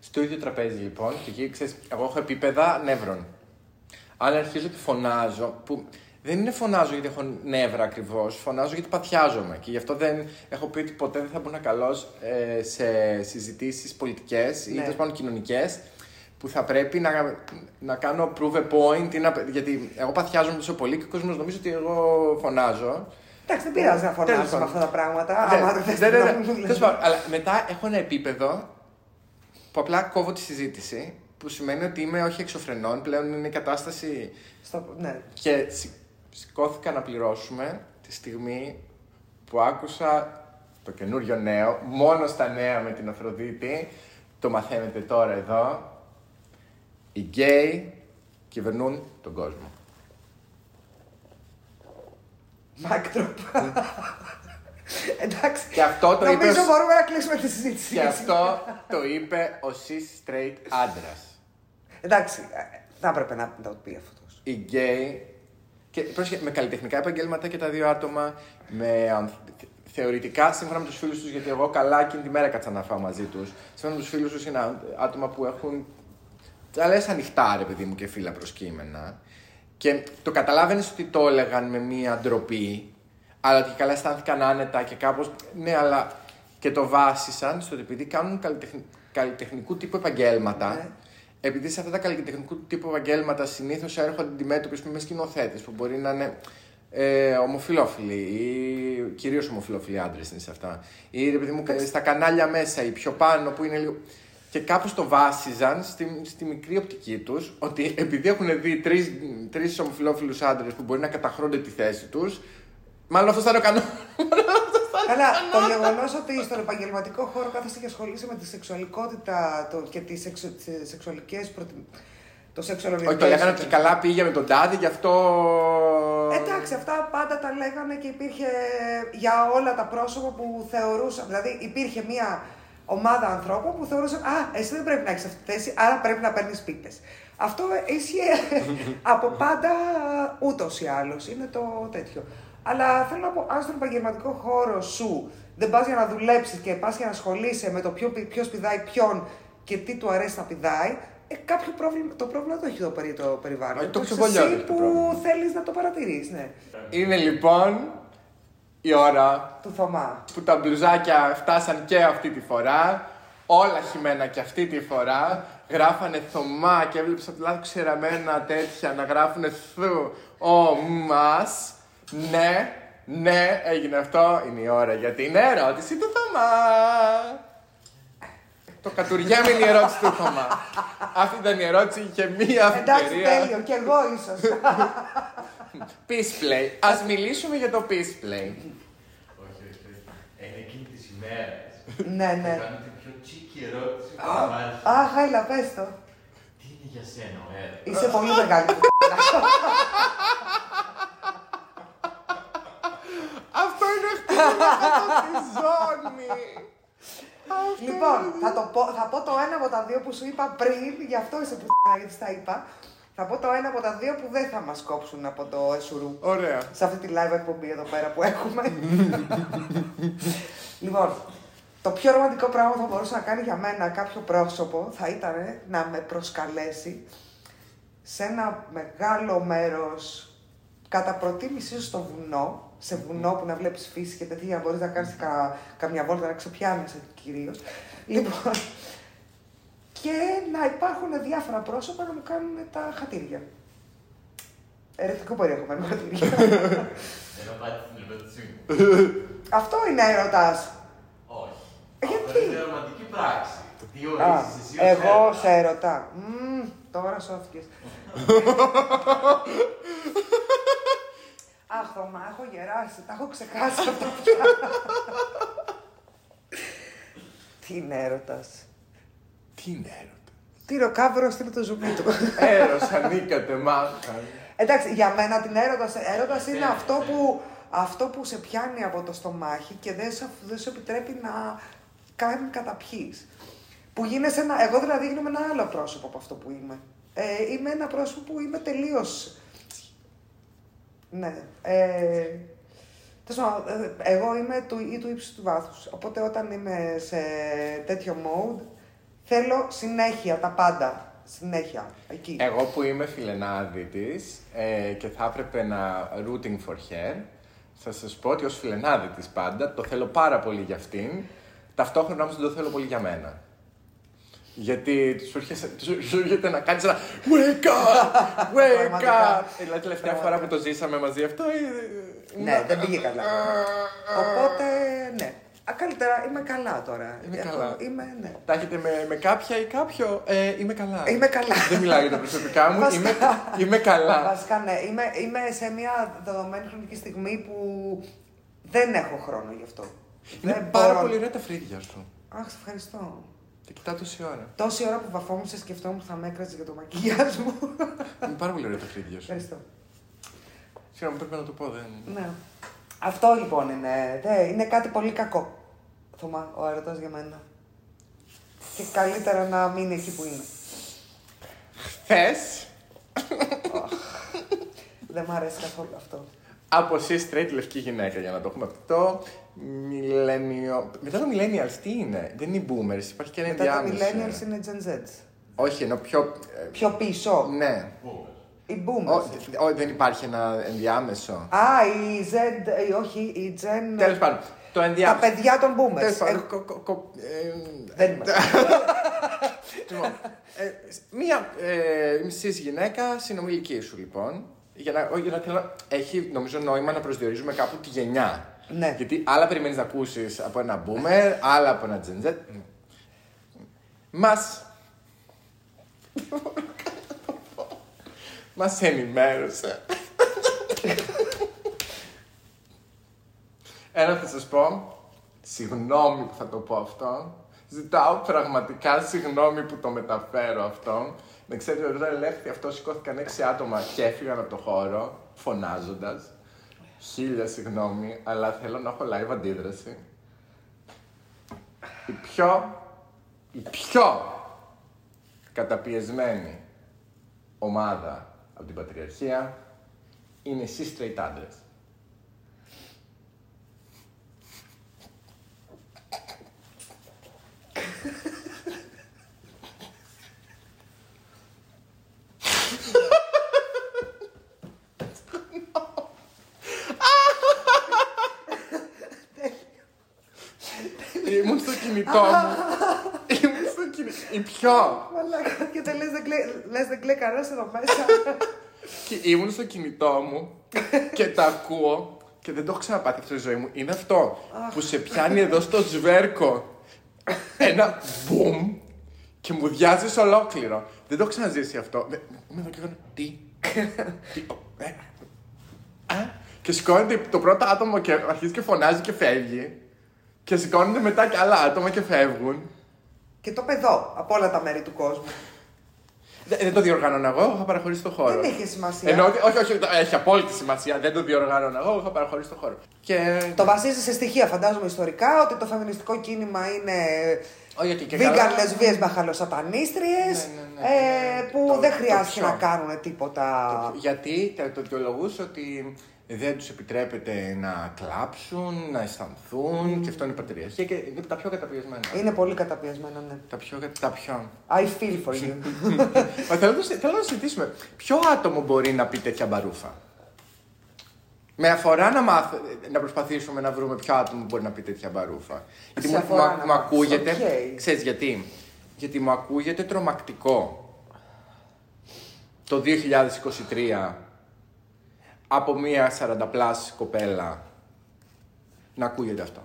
Στο ίδιο τραπέζι λοιπόν, και εκεί ξέρεις, εγώ έχω επίπεδα νεύρων. Αν αρχίζω και φωνάζω, που δεν είναι φωνάζω γιατί έχω νεύρα ακριβώς, φωνάζω γιατί παθιάζομαι. Και γι' αυτό δεν έχω πει ότι ποτέ δεν θα ήμουν καλό ε, σε συζητήσεις πολιτικές ή Ναι. τέλος πάντων κοινωνικές, που θα πρέπει να, να κάνω prove a point. Ή να, γιατί εγώ παθιάζομαι τόσο πολύ και ο κόσμος νομίζει ότι εγώ φωνάζω. Εντάξει, δεν πειράζει να Τέλος φωνάσεις με πάντων. αυτά τα πράγματα. Ναι, άμα δεν θες ναι, ναι, να ναι. μου λες. Τέλος πάντων, Αλλά μετά έχω ένα επίπεδο που απλά κόβω τη συζήτηση, που σημαίνει ότι είμαι όχι εξωφρενών, πλέον είναι η κατάσταση Στο- ναι. και σηκ- σηκώθηκα να πληρώσουμε τη στιγμή που άκουσα το καινούριο νέο, μόνος στα νέα με την Αφροδίτη, το μαθαίνετε τώρα εδώ, οι γκέι κυβερνούν τον κόσμο. Mic drop. Εντάξει. Και αυτό το είπε... Νομίζω ως- μπορούμε να κλείσουμε τη συζήτηση. Και αυτό το είπε ο cis straight άντρας. Εντάξει, ε, θα έπρεπε να το πει αυτός. οι γκέι και πρόσεχε, με καλλιτεχνικά επαγγέλματα και τα δύο άτομα, με ανθ- θεωρητικά σύμφωνα με τους φίλους τους, γιατί εγώ καλά εκείνη τη μέρα κάτσα να φάω μαζί τους. Σύμφωνα με τους φίλους τους είναι α- άτομα που έχουν. Τα λες ανοιχτά, ρε παιδί μου, και φύλλα προσκύμενα. Και το καταλάβαινες ότι το έλεγαν με μία ντροπή, αλλά ότι καλά αισθάνθηκαν άνετα και κάπως. Ναι, αλλά και το βάσισαν στο ότι επειδή κάνουν καλλιτεχνη- καλλιτεχνικού τύπου επαγγέλματα, Ναι. Επειδή σε αυτά τα καλλιτεχνικού τύπου επαγγέλματα συνήθως έρχονται αντιμέτωποι μες σκηνοθέτες που μπορεί να είναι ε, ομοφυλόφιλοι ή κυρίως ομοφυλόφιλοι άντρες είναι σε αυτά. Ή ρε παιδί μου, στα κανάλια μέσα ή πιο πάνω που είναι λίγο. Και κάπως το βάσιζαν στη, στη μικρή οπτική τους ότι επειδή έχουν δει τρεις ομοφυλόφιλου άντρες που μπορεί να καταχρώνται τη θέση τους, μάλλον αυτό θα είναι ο κανόνας. Καλά, το γεγονός ότι στον επαγγελματικό χώρο κάθεστε και ασχολείσαι με τη σεξουαλικότητα το, και τι σεξου, σεξουαλικές προτι... το sexual Όχι, το λέγανε ότι καλά πήγε με τον τάδι, γι' αυτό. Εντάξει, αυτά πάντα τα λέγανε και υπήρχε για όλα τα πρόσωπα που θεωρούσαν. Δηλαδή, υπήρχε μια ομάδα ανθρώπων που θεωρούσαν Α, εσύ δεν πρέπει να έχεις αυτή τη θέση, άρα πρέπει να παίρνεις πίτε. Αυτό ίσχυε από πάντα ούτως ή άλλως. Είναι το τέτοιο. Αλλά θέλω να πω, αν στον επαγγελματικό χώρο σου δεν πας για να δουλέψεις και πας για να ασχολείσαι με το ποιο πηδάει ποιον και τι του αρέσει να πηδάει, ε, κάποιο πρόβλημα, το πρόβλημα δεν το έχει το, περι, το περιβάλλον. Όχι, το έχεις ξεβολιάζει εσύ το που πρόβλημα. θέλεις να το παρατηρείς, ναι. Είναι λοιπόν η ώρα Του Θωμά. που τα μπλουζάκια φτάσαν και αυτή τη φορά. Όλα χυμένα και αυτή τη φορά. Γράφανε Θωμά και έβλεψε απλά ξεραμένα τέτοια να γράφουνε Θου, ο, μας. Ναι, ναι, έγινε αυτό. Είναι η ώρα για την ερώτηση του Θωμά. Το κατουργέμαι είναι η ερώτηση του Θωμά. Αυτή ήταν η ερώτηση και μία Εντάξει, ευκαιρία. τέλειο, κι εγώ ίσως. Peace play. Ας μιλήσουμε για το peace play. Όχι, όχι. Είναι εκείνη τη ημέρα. ναι, Θα ναι. κάνω την πιο τσίκη ερώτηση που Α, υπάρχει. Αχ, έλα, πες το. Τι είναι για σένα ο έρωτας. Είσαι πολύ μεγάλη. Αυτό είναι χτύπημα κάτω στη ζώνη. λοιπόν, θα, το πω, θα πω το ένα από τα δύο που σου είπα πριν, γι' αυτό είσαι που γιατί στα είπα. Θα πω το ένα από τα δύο που δεν θα μας κόψουν από το εσουρού. Ωραία. σε αυτή τη live εκπομπή εδώ πέρα που έχουμε. λοιπόν, το πιο ρομαντικό πράγμα που θα μπορούσε να κάνει για μένα κάποιο πρόσωπο θα ήταν να με προσκαλέσει σε ένα μεγάλο μέρος κατά προτίμηση στο βουνό, σε βουνό που να βλέπεις φύση και τέτοια, να μπορείς να κάνεις κα, καμιά βόλτα, να ξεπιάνεσαι κυρίως. Λοιπόν, και να υπάρχουν διάφορα πρόσωπα να μου κάνουν τα χατήρια. Ερευνητικό περιεχομένο χατήρια. Ενώ πάτε στην ερώτησή μου. Αυτό είναι έρωτας. Όχι. Γιατί; Αυτό είναι ρομαντική πράξη. Τι Α, ορίζεις εσύ ως εγώ έρωτας. σε έρωτα. Μμμ, τώρα σώθηκες. Αχ, Θωμά, έχω γεράσει, τα έχω ξεχάσει αυτά πια. Τι είναι έρωτας; Τι είναι έρωτας; Τι ροκάβρο είναι το ζουμί του; Έρος ανήκατε μάχαν. Εντάξει, για μένα την έρωτας, έρωτας είναι Ναι, αυτό ναι. που, αυτό που σε πιάνει από το στομάχι και δεν σου, δεν σου επιτρέπει να καν καταπιείς. Που γίνεσαι ένα, εγώ δηλαδή γίνομαι ένα άλλο πρόσωπο από αυτό που είμαι. Ε, είμαι ένα πρόσωπο που είμαι τελείως... Ναι. Ε, τέλος πάντων, ε, εγώ είμαι του ή του ύψους του βάθους. Οπότε όταν είμαι σε τέτοιο mode, θέλω συνέχεια τα πάντα. Συνέχεια. Εκεί. Εγώ που είμαι φιλενάδη της ε, και θα έπρεπε να rooting for her, θα σας πω ότι ως φιλενάδη της πάντα το θέλω πάρα πολύ για αυτήν. Ταυτόχρονα όμως δεν το θέλω πολύ για μένα. Γιατί τους έρχεσαι- τους- σου έρχεται να κάνεις ένα Wake up! Wake Πραγματικά. up! Δηλαδή, τελευταία φορά που το ζήσαμε μαζί αυτό. ε, Ναι, δεν πήγε καλά. Οπότε, ναι. Α, καλύτερα, είμαι καλά τώρα. Είμαι Έχω- καλά. Είμαι, ναι. Τα έχετε με, με κάποια ή κάποιο; Ε, είμαι καλά. Είμαι καλά. Δεν μιλάω για τα προσωπικά μου. Βασικά. είμαι, είμαι καλά. Βασικά, ναι. Είμαι, είμαι σε μια δεδομένη χρονική στιγμή που δεν έχω χρόνο γι' αυτό. Είναι δεν πάρα μπορώ. πολύ ωραία τα φρύδια σου. Αχ, σε ευχαριστώ. Τα κοιτάω τόση ώρα. Τόση ώρα που βαφόμουν σε σκεφτόμουν ότι θα με έκραζε για το μακιγιάζ μου. Είναι πάρα πολύ ωραία τα φρύδια σου. Ευχαριστώ. Συγγνώμη, πρέπει να το πω. Δεν... Ναι. Αυτό λοιπόν είναι. Δε, είναι κάτι πολύ κακό. Θωμά, ο αρωτός για μένα. Και καλύτερα να μείνει εκεί που είναι. Χθε, Δεν μ' αρέσει καθόλου αυτό. Από εσύ straight λευκή γυναίκα, για να το έχουμε αυτό. Millennial... Μετά το millennials τι είναι, δεν είναι οι boomers, υπάρχει και ένα Μετά τα ενδιάμεσο. millennials είναι Gen Z. Όχι, ενώ πιο. ε, Πιο πίσω. Ναι. Οι Ω, boomers. δε- ω, δεν υπάρχει ένα ενδιάμεσο. Α, η Z, ή όχι, η Gen. Τέλος πάντων, το Τα ενδιάμεσο. παιδιά των boomers. Τέλος πάντων, Ε, κο- κο- κο- ε, Δεν είμαι. Λοιπόν, ε, μία ε, μισής γυναίκα συνομιλική σου λοιπόν. Για να, όχι, για να θέλω, έχει νομίζω νόημα να προσδιορίζουμε κάπου τη γενιά. Ναι. Γιατί άλλα περιμένεις να ακούσεις από ένα boomer, άλλα από ένα Gen Z. Μα. Μας ενημέρωσε. Ένα θα σας πω, συγγνώμη που θα το πω αυτό. Ζητάω πραγματικά συγγνώμη που το μεταφέρω αυτό. Να ξέρετε, όταν ελέγχθη αυτό, σηκώθηκαν έξι άτομα και έφυγαν από το χώρο, φωνάζοντας. Χίλια συγγνώμη, αλλά θέλω να έχω live αντίδραση. Η πιο, η πιο καταπιεσμένη ομάδα από την Πατριαρχία είναι εσείς straight άντρες. Ήμουν στο κινητό μου. Ήμουν στο κινητό. Η πιο. Μαλάκα, και δεν λες δεν κλαίει- λες δεν κλαίει κανένας εδώ μέσα. Και ήμουν στο κινητό μου και τα ακούω και δεν το έχω ξαναπάθει αυτό στη ζωή μου. Είναι αυτό που σε πιάνει εδώ στο σβέρκο ένα μπουμ και μου διάζει ολόκληρο. Δεν το έχω ξαναζήσει αυτό. Με- Είμαι εδώ και κάνω τι. τι ε, α, και σηκώνεται το πρώτο άτομο και αρχίζει και φωνάζει και φεύγει. Και σηκώνονται μετά και άλλα άτομα και φεύγουν. Και το παιδό από όλα τα μέρη του κόσμου. Δεν, δεν το διοργανώνω εγώ, είχα παραχωρήσει το χώρο. Δεν είχε σημασία. Ενώ ότι, όχι, όχι, έχει απόλυτη σημασία. Δεν το διοργανώνω εγώ, είχα παραχωρήσει το χώρο. Και. Το βασίζει σε στοιχεία, φαντάζομαι ιστορικά, ότι το φεμινιστικό κίνημα είναι Όχι, και, και vegan καλά- λεσβείες με χαλοσατανίστριες, Ναι, ναι, ναι, ναι, ε, ναι. που Το- δεν το χρειάστηκε πιο. να κάνουν τίποτα. Γιατί τε- το δικαιολογούσε ότι δεν τους επιτρέπεται να κλάψουν, να αισθανθούν και αυτό είναι η πατριαρχία και είναι τα πιο καταπιεσμένα. Είναι πολύ καταπιεσμένα, ναι. Τα πιο. Τα πιο. I feel for you. Μα θέλω, να συ- θέλω να συζητήσουμε. Ποιο άτομο μπορεί να πει τέτοια μπαρούφα; Με αφορά να, μάθ, να προσπαθήσουμε να βρούμε ποιο άτομο μπορεί να πει τέτοια μπαρούφα. Γιατί Σε μου, αφορά μου- να μου μάθεις, ακούγεται. οκ. Ξέρεις γιατί; Γιατί μου ακούγεται τρομακτικό το 2023 από μία 40 πλάς κοπέλα να ακούγεται αυτό.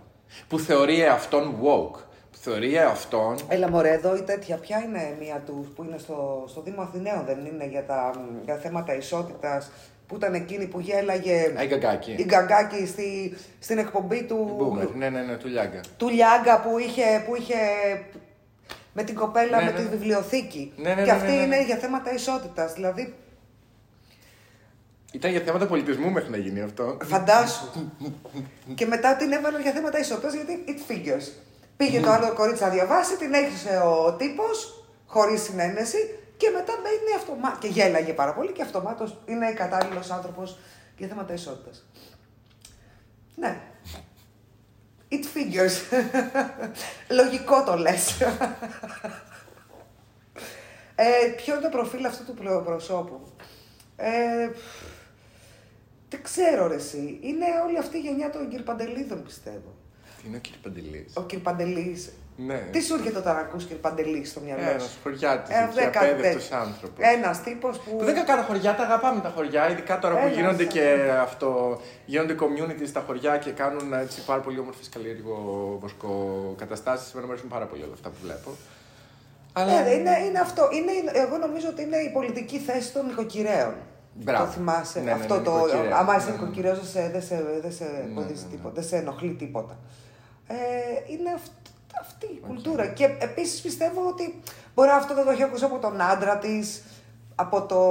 Που θεωρεί αυτόν woke. Που θεωρεί αυτόν Έλα μωρέ, εδώ η τέτοια, ποια είναι μία τους που είναι στο, στο Δήμο Αθηναίων, δεν είναι για τα για θέματα ισότητας, που ήταν εκείνη που γέλαγε Α, η Γκαγκάκη. η Γκαγκάκη στη, στην εκπομπή του, Boomer. Ναι, ναι, ναι, του Λιάγκα. του Λιάγκα που είχε, που είχε με την κοπέλα Ναι, με ναι, τη ναι. βιβλιοθήκη. Ναι, ναι, και ναι, αυτή ναι, ναι. είναι για θέματα ισότητας. Δηλαδή, Ήταν για θέματα πολιτισμού μέχρι να γίνει αυτό. φαντάσου. και μετά την έβαλαν για θέματα ισότητας γιατί it figures. Πήγε το άλλο κορίτσι να διαβάσει, την έχισε ο τύπος, χωρίς συνένεση, και μετά μπαίνει αυτομάτω. Και γέλαγε πάρα πολύ και αυτομάτως είναι κατάλληλος άνθρωπος για θέματα ισότητας. Ναι. It figures. Λογικό το λες. ε, ποιο είναι το προφίλ αυτού του πλο- προσώπου; Ε, δεν ξέρω ρε εσύ. Είναι όλη αυτή η γενιά των κυρπαντελίδων πιστεύω. Τι είναι ο κύριε Παντελής. Ο κυρπαντελής. Ναι. Τι σου έρχεται όταν ακούς κυρπαντελής στο μυαλό Ένας σου; χωριάτης, Ε, ε, δεν κάτι απέδευτος τέτοιο. άνθρωπος. Ένας τύπος που... Που δεν κακά τα χωριά, τα αγαπάμε τα χωριά, ειδικά τώρα που Έλα, γίνονται σαν- και αυτό, γίνονται community στα χωριά και κάνουν έτσι πάρα πολύ όμορφες καλλιέργο βοσκοκαταστάσεις. Εμένα μου αρέσουν πάρα πολύ όλα αυτά που βλέπω. Αλλά... Ναι, είναι, είναι αυτό. Είναι, εγώ νομίζω ότι είναι η πολιτική θέση των νοικοκυρέων. Μπράβο. Το θυμάσαι. Ναι, ναι, ναι, αυτό το. νοικοκυρέοι. Άμα είσαι Ναι, ναι. νοικοκυρέο, δεν σε, δεν σε, δεν σε ναι, εμποδίζει ναι. τίποτα, δεν σε ενοχλεί τίποτα. Ε, είναι αυ- αυτή η κουλτούρα. Και επίσης πιστεύω ότι μπορεί αυτό να το έχει ακούσει από τον άντρα της, από το,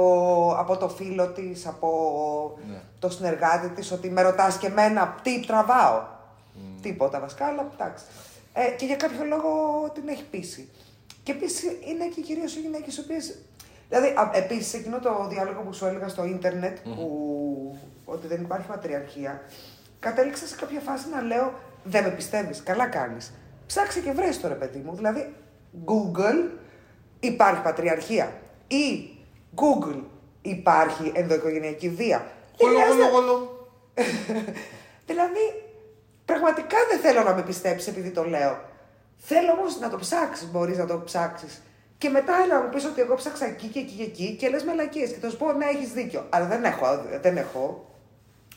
από το φίλο της, από Ναι. το συνεργάτη της, ότι με ρωτάς και εμένα τι τραβάω; Τίποτα βασικά, αλλά εντάξει. Ε, και για κάποιο λόγο την έχει πείσει. Και επίσης είναι και κυρίως οι γυναίκες οι οποίες. Δηλαδή, επίσης, εκείνο το διάλογο που σου έλεγα στο ίντερνετ, που, ότι δεν υπάρχει πατριαρχία, κατέληξα σε κάποια φάση να λέω: Δεν με πιστεύεις, καλά κάνεις. Ψάξε και βρες το ρε παιδί μου. Δηλαδή, Google υπάρχει πατριαρχία. Ή Google υπάρχει ενδοοικογενειακή βία. Δεν Γολο, χρειάζεται- γολο, γολο. Δηλαδή, πραγματικά δεν θέλω να με πιστέψεις επειδή το λέω. Θέλω όμως να το ψάξεις, μπορείς να το ψάξεις. Και μετά έλα να μου πεις ότι εγώ ψάξα εκεί και εκεί και εκεί και λες μαλακίες. Και θα σου πω ναι, έχεις δίκιο. Αλλά δεν έχω, δεν έχω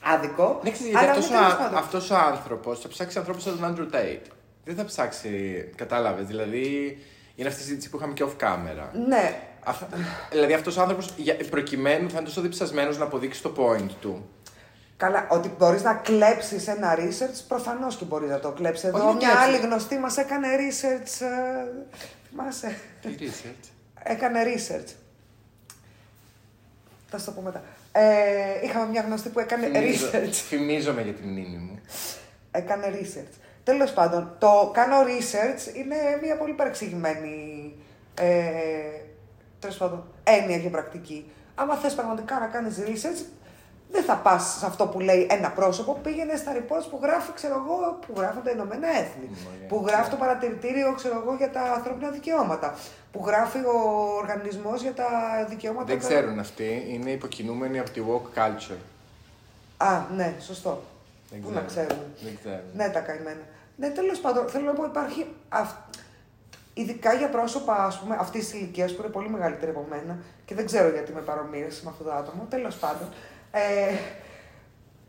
άδικο. Ναι, ξέρεις, γιατί αλλά αυτός, ναι, τέλος ο, πάντων. αυτός ο άνθρωπος θα ψάξει ανθρώπους σαν τον Andrew Tate. Δεν θα ψάξει, κατάλαβες, δηλαδή είναι αυτή η συζήτηση που είχαμε και off camera. Ναι, Αυ- δηλαδή αυτός ο άνθρωπος για- προκειμένου θα είναι τόσο διψασμένος να αποδείξει το point του. Καλά, ότι μπορείς να κλέψεις ένα research, προφανώς και μπορείς να το κλέψεις. Εδώ Όχι να μια κλέψει. άλλη γνωστή μας έκανε research. ε, θυμάσαι; Τι research; Έκανε research. Θα σου το πω μετά. Ε, είχαμε μια γνωστή που έκανε Θυμίζω- research. Θυμίζομαι για τη μνήμη μου. Έκανε research. Τέλος πάντων, το κάνω research είναι μια πολύ παρεξηγημένη ε, τέλος πάντων, έννοια και πρακτική. Άμα θες πραγματικά να κάνεις research, δεν θα πας σε αυτό που λέει ένα πρόσωπο, πήγαινε στα reports που γράφει, ξέρω εγώ, που γράφουν τα Ηνωμένα Έθνη. Μωρέ. Που γράφει το παρατηρητήριο, ξέρω εγώ, για τα ανθρώπινα δικαιώματα. Που γράφει ο οργανισμός για τα δικαιώματα Δεν των- ξέρουν αυτοί, είναι υποκινούμενοι από τη woke culture. Α, ναι, σωστό. Δεν Πού να ξέρουν. ξέρουν. Δεν ξέρουν. Ναι, τα καημένα. Ναι, τέλος πάντων, θέλω να πω υπάρχει. αυ- Ειδικά για πρόσωπα ας πούμε, αυτής της ηλικίας που είναι πολύ μεγαλύτερη από μένα και δεν ξέρω γιατί με παρομοίρεσαι με αυτό το άτομο. Τέλος πάντων. Ε,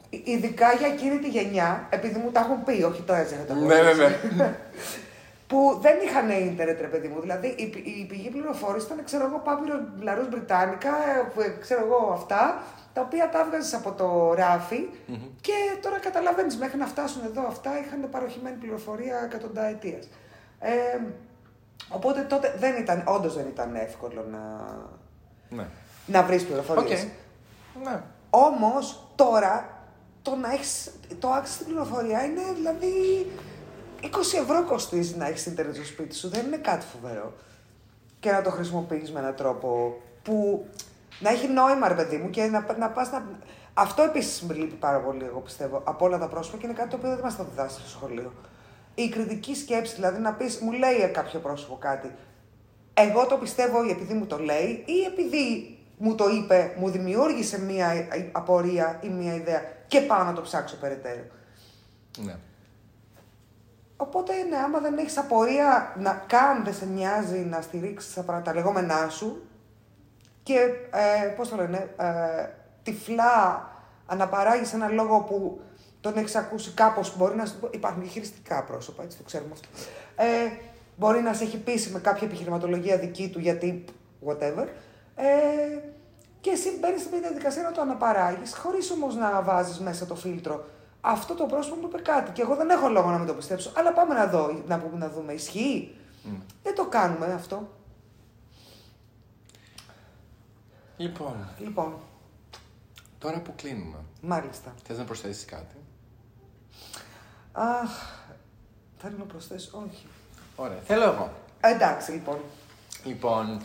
ειδικά για εκείνη τη γενιά, επειδή μου τα έχουν πει, όχι το έτσι το Ναι, ναι, ναι. που δεν είχαν ίντερνετ, ρε παιδί μου. Δηλαδή η, πη- η πηγή πληροφόρηση ήταν, ξέρω εγώ, Πάπυρο Λαρούς Βρυτάνικα, ε, που, ε, ξέρω εγώ, αυτά, τα οποία τα έβγαζες από το ραφι και τώρα καταλαβαίνεις, μέχρι να φτάσουν εδώ αυτά είχαν παροχημένη πληροφορία εκατονταετία. Ε, οπότε τότε δεν ήταν, όντως δεν ήταν εύκολο να, Ναι. να βρεις Οκ. πληροφορίε. Ναι. Όμως τώρα το να έχεις το access στην πληροφορία είναι δηλαδή 20 ευρώ κοστίζει να έχεις ίντερνετ στο σπίτι σου. Δεν είναι κάτι φοβερό. Και να το χρησιμοποιείς με έναν τρόπο που να έχει νόημα, ρε παιδί μου, και να, να πας να. Αυτό επίσης με λείπει πάρα πολύ, εγώ πιστεύω, από όλα τα πρόσωπα και είναι κάτι το οποίο δεν μας το διδάσκει στο σχολείο. Η κριτική σκέψη, δηλαδή να πεις, μου λέει κάποιο πρόσωπο κάτι. Εγώ το πιστεύω επειδή μου το λέει ή επειδή μου το είπε, μου δημιούργησε μία απορία ή μία ιδέα και πάω να το ψάξω περαιτέρω. ναι. Οπότε, ναι, άμα δεν έχεις απορία να καν δεν σε νοιάζει να στηρίξεις τα, πρά- τα λεγόμενά σου και ε, πώς το λένε, ε, τυφλά αναπαράγεις ένα λόγο που τον έχεις ακούσει κάπως, μπορεί να σου- υπάρχουν και χειριστικά πρόσωπα, έτσι το ξέρουμε αυτό. Ε, μπορεί να σε έχει πείσει με κάποια επιχειρηματολογία δική του γιατί whatever. Ε, και εσύ μπαίνεις στην διαδικασία να το αναπαράγεις, χωρίς όμως να βάζεις μέσα το φίλτρο. Αυτό το πρόσωπο μου είπε κάτι και εγώ δεν έχω λόγο να μην το πιστέψω. Αλλά πάμε να, δω, να, πούμε, να δούμε. Ισχύει; Δεν το κάνουμε αυτό. Λοιπόν, Λοιπόν, τώρα που κλείνουμε, μάλιστα. θες να προσθέσεις κάτι; Αχ, Θέλω να προσθέσω, όχι. Ωραία. Θέλω εγώ. Ε, εντάξει, λοιπόν. Λοιπόν,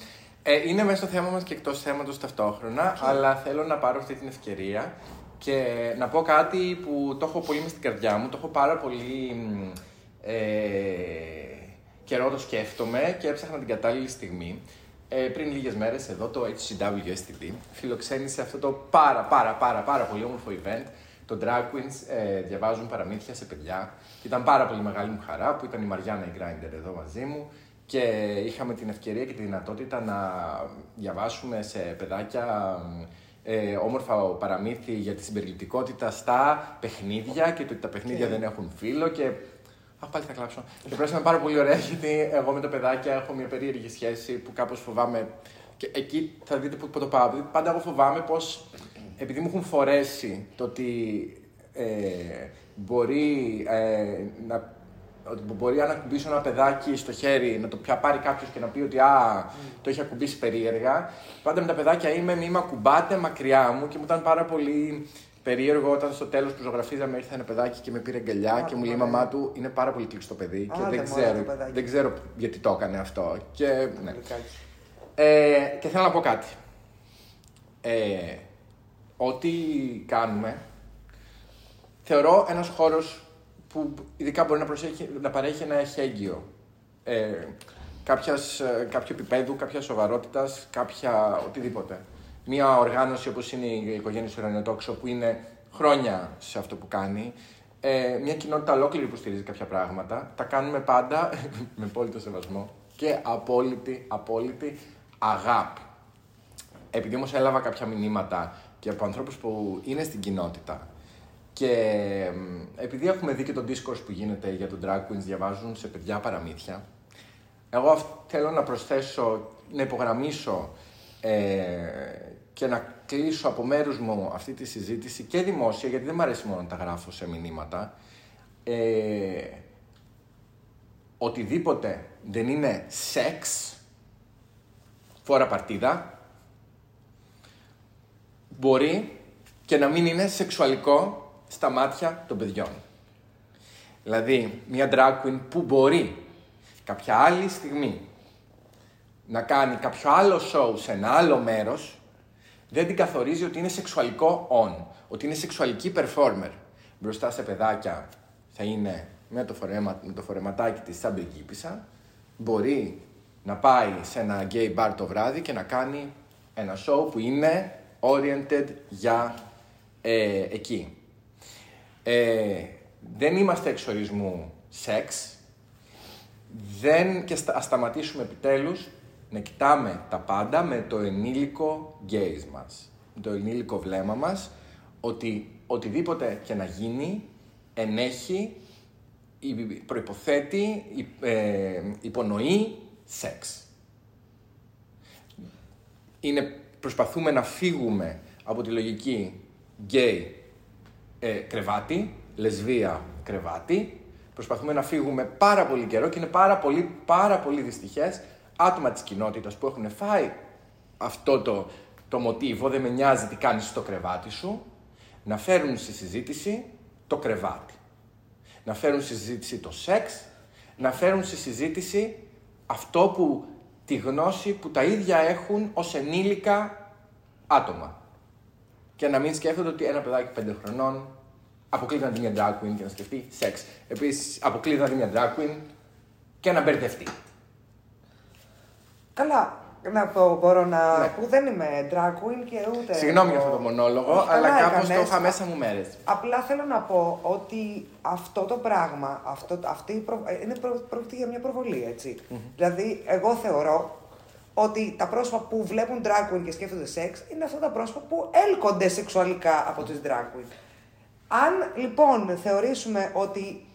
ε, είναι μέσα στο θέμα μας και εκτός θέματος ταυτόχρονα, αλλά θέλω να πάρω αυτή την ευκαιρία και να πω κάτι που το έχω πολύ μες στην καρδιά μου, το έχω πάρα πολύ μ, ε, καιρό το σκέφτομαι και έψαχνα την κατάλληλη στιγμή. Ε, πριν λίγες μέρες εδώ το HCW STV φιλοξένησε αυτό το πάρα πάρα πάρα πάρα πολύ όμορφο event. Το Drag Queens ε, διαβάζουν παραμύθια σε παιδιά. Και ήταν πάρα πολύ μεγάλη μου χαρά που ήταν η Μαριάννα η Grinder εδώ μαζί μου και είχαμε την ευκαιρία και τη δυνατότητα να διαβάσουμε σε παιδάκια ε, όμορφα παραμύθι για τη συμπεριληπτικότητα στα παιχνίδια και το ότι τα παιχνίδια Και- δεν έχουν φίλο και... Αχ, πάλι θα κλάψω. Και πρέπει να είναι πάρα πολύ ωραία γιατί εγώ με τα παιδάκια έχω μια περίεργη σχέση που κάπως φοβάμαι και εκεί θα δείτε που, που το πάω. Πάντα εγώ φοβάμαι πως επειδή μου έχουν φορέσει το ότι ε, μπορεί ε, να ότι μπορεί αν ακουμπήσω ένα παιδάκι στο χέρι να το πια πάρει κάποιος και να πει ότι α, το έχει ακουμπήσει περίεργα. Πάντα με τα παιδάκια είμαι μη με ακουμπάτε μακριά μου και μου ήταν πάρα πολύ περίεργο όταν στο τέλος που ζωγραφίζαμε ήρθε ένα παιδάκι και με πήρε αγκαλιά Α, και μου λέει η ωραία. μαμά του είναι πάρα πολύ κλειστό παιδί και Άντε, δεν μωρέ, ξέρω, το παιδάκι. δεν ξέρω γιατί το έκανε αυτό. Και, ναι. Λυκάκι. Ε, και θέλω να πω κάτι. Ε, ό,τι κάνουμε, θεωρώ ένας χώρος που ειδικά μπορεί να, προσέχει, να παρέχει ένα εχέγγυο ε, κάποιας, ε, κάποιο επίπεδου, κάποια σοβαρότητας, κάποια οτιδήποτε. Μια οργάνωση όπως είναι η οικογένεια του Ουρανιοτόξο που είναι χρόνια σε αυτό που κάνει, ε, μια κοινότητα ολόκληρη που στηρίζει κάποια πράγματα, τα κάνουμε πάντα με απόλυτο σεβασμό και απόλυτη, απόλυτη αγάπη. Επειδή όμως έλαβα κάποια μηνύματα και από ανθρώπους που είναι στην κοινότητα και μ, επειδή έχουμε δει και το discourse που γίνεται για τον drag queens, διαβάζουν σε παιδιά παραμύθια, εγώ αυ- θέλω να προσθέσω, να υπογραμμίσω ε, και να κλείσω από μέρους μου αυτή τη συζήτηση και δημόσια, γιατί δεν μου αρέσει μόνο να τα γράφω σε μηνύματα, ε, οτιδήποτε δεν είναι σεξ, φορά παρτίδα, μπορεί και να μην είναι σεξουαλικό στα μάτια των παιδιών. Δηλαδή, μια drag queen που μπορεί κάποια άλλη στιγμή να κάνει κάποιο άλλο show σε ένα άλλο μέρος, δεν την καθορίζει ότι είναι σεξουαλικό on, ότι είναι σεξουαλική performer. Μπροστά σε παιδάκια θα είναι με το, φορέμα, με το φορεματάκι της σαν πριγκίπισσα, μπορεί να πάει σε ένα gay bar το βράδυ και να κάνει ένα show που είναι oriented για ε, εκεί. Ε, δεν είμαστε εξορισμού σεξ, δεν, και στα, ας σταματήσουμε επιτέλους να κοιτάμε τα πάντα με το ενήλικο gaze μας, με το ενήλικο βλέμμα μας, ότι οτιδήποτε και να γίνει ενέχει, υ- προϋποθέτει, υ- ε, υπονοεί σεξ. Είναι, προσπαθούμε να φύγουμε από τη λογική gay ε, κρεβάτι, λεσβία κρεβάτι. Προσπαθούμε να φύγουμε πάρα πολύ καιρό και είναι πάρα πολύ, πάρα πολύ δυστυχές άτομα της κοινότητας που έχουν φάει αυτό το, το μοτίβο, δεν με νοιάζει τι κάνεις στο κρεβάτι σου, να φέρουν στη συζήτηση το κρεβάτι. Να φέρουν στη συζήτηση το σεξ, να φέρουν στη συζήτηση αυτό που, τη γνώση που τα ίδια έχουν ως ενήλικα άτομα. Και να μην σκέφτονται ότι ένα παιδάκι πέντε χρονών αποκλείται να δει μια drag queen και να σκεφτεί σεξ. Επίσης, αποκλείται να δει μια drag queen και να μπερδευτεί. Καλά, να πω, μπορώ να. Ναι. που δεν είμαι drag queen και ούτε. Συγγνώμη για έχω- αυτό το μονόλογο, Όχι, αλλά καλά κάπως το έκανες. είχα μέσα μου μέρες. Απλά θέλω να πω ότι αυτό το πράγμα, αυτό, αυτή η προ... ε, είναι προ... πρόκειται για μια προβολή, έτσι. Δηλαδή, εγώ θεωρώ ότι τα πρόσωπα που βλέπουν drag queen και σκέφτονται σεξ είναι αυτά τα πρόσωπα που έλκονται σεξουαλικά από τις drag queen. Αν λοιπόν θεωρήσουμε ότι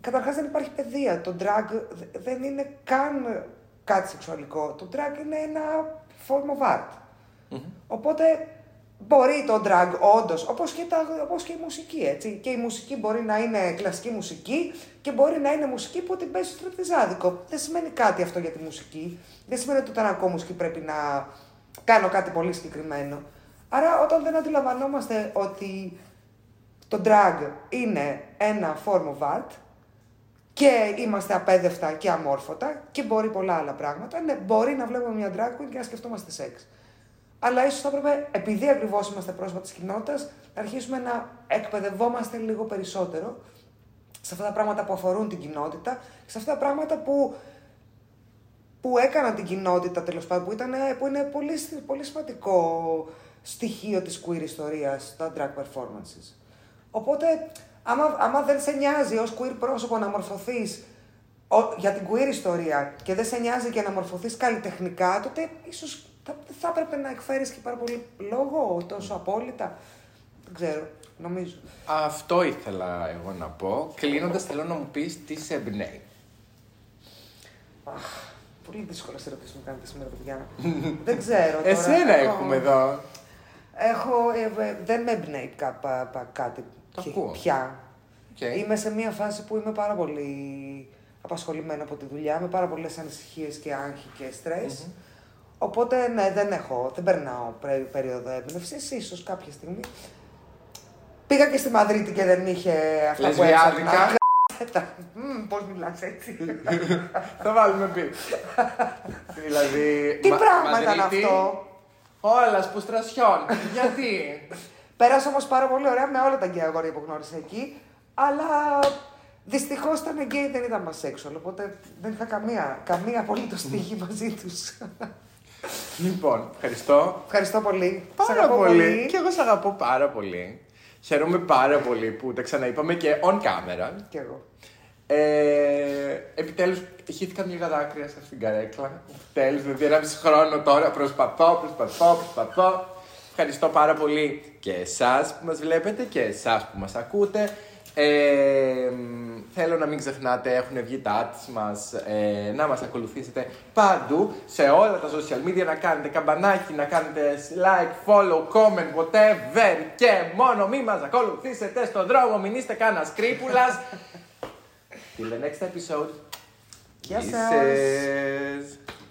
Καταρχάς δεν υπάρχει παιδεία. Το drag δε- δεν είναι καν κάτι σεξουαλικό. Το drag είναι ένα form of art. Οπότε μπορεί το drag όντως, όπως και, τα, όπως και η μουσική, έτσι. Και η μουσική μπορεί να είναι κλασική μουσική και μπορεί να είναι μουσική που την παίζει στο τραπεζάδικο. Δεν σημαίνει κάτι αυτό για τη μουσική. Δεν σημαίνει ότι όταν ακούω μουσική πρέπει να κάνω κάτι πολύ συγκεκριμένο. Άρα όταν δεν αντιλαμβανόμαστε ότι το drag είναι ένα form of art, και είμαστε απέδευτα και αμόρφωτα και μπορεί πολλά άλλα πράγματα. Ναι, μπορεί να βλέπουμε μια drag queen και να σκεφτόμαστε σεξ. Αλλά ίσως θα έπρεπε, επειδή ακριβώς είμαστε πρόσωπα της κοινότητας, να αρχίσουμε να εκπαιδευόμαστε λίγο περισσότερο σε αυτά τα πράγματα που αφορούν την κοινότητα, σε αυτά τα πράγματα που, που έκαναν την κοινότητα τέλος πάντων, που, ήταν, που είναι πολύ, πολύ σημαντικό στοιχείο της queer ιστορίας, τα drag performances. Οπότε, άμα, άμα δεν σε νοιάζει ως queer πρόσωπο να μορφωθείς για την queer ιστορία και δεν σε νοιάζει και να μορφωθείς καλλιτεχνικά, τότε ίσως θα, θα έπρεπε να εκφέρεις και πάρα πολύ λόγο τόσο απόλυτα. Δεν ξέρω, νομίζω. Αυτό ήθελα εγώ να πω. Κλείνοντας, θέλω να μου πεις τι σε εμπνέει. Αχ, πολύ δύσκολες ερωτήσεις μου κάνετε σήμερα, παιδιά. δεν ξέρω. Τώρα. Εσένα έχουμε εδώ. Έχω, ε, ε, δεν με εμπνέει κα, πα, πα, κάτι Το πι- ακούω. πια. Okay. Είμαι σε μια φάση που είμαι πάρα πολύ απασχολημένο από τη δουλειά, με πάρα πολλές ανησυχίες και άγχη και στρες. Οπότε ναι, δεν έχω, δεν περνάω πρέ- περίοδο έμπνευσης. ίσως κάποια στιγμή. Πήγα και στη Μαδρίτη και δεν είχε αυτά που Λεσβιάδικα. έψαχνα. Μμμ, Πώς μιλάς έτσι. Θα βάλουμε πει. δηλαδή. Τι Μα- πράγμα ήταν Μαδρίτη, αυτό; Όλα σπουστρασιών. Γιατί; Πέρασα όμως πάρα πολύ ωραία με όλα τα γκέι αγόρια που γνώρισα εκεί. Αλλά δυστυχώς ήταν γκέι, δεν ήταν sexual. Οπότε δεν είχα καμία, καμία απολύτως τύχη μαζί τους. Λοιπόν, ευχαριστώ. Ευχαριστώ πολύ. Σ' Πάρα αγαπώ πολύ. Και εγώ σε αγαπώ πάρα πολύ. Χαίρομαι πάρα πολύ που τα ξαναείπαμε και on camera. Κι εγώ. Ε, επιτέλους, χύθηκα μια δάκρυα σε αυτήν την καρέκλα. Επιτέλους, δηλαδή ένα μισή χρόνο τώρα προσπαθώ, προσπαθώ, προσπαθώ. Ευχαριστώ πάρα πολύ και εσάς που μας βλέπετε και εσάς που μας ακούτε. Ε, μ, θέλω να μην ξεχνάτε, έχουν βγει τα ads μας, ε, να μας ακολουθήσετε παντού, σε όλα τα social media, να κάνετε καμπανάκι, να κάνετε like, follow, comment, whatever και μόνο μη μας ακολουθήσετε στον δρόμο, μην είστε κανένας σκρίπουλας. Till the next episode. Γεια σας. Kisses.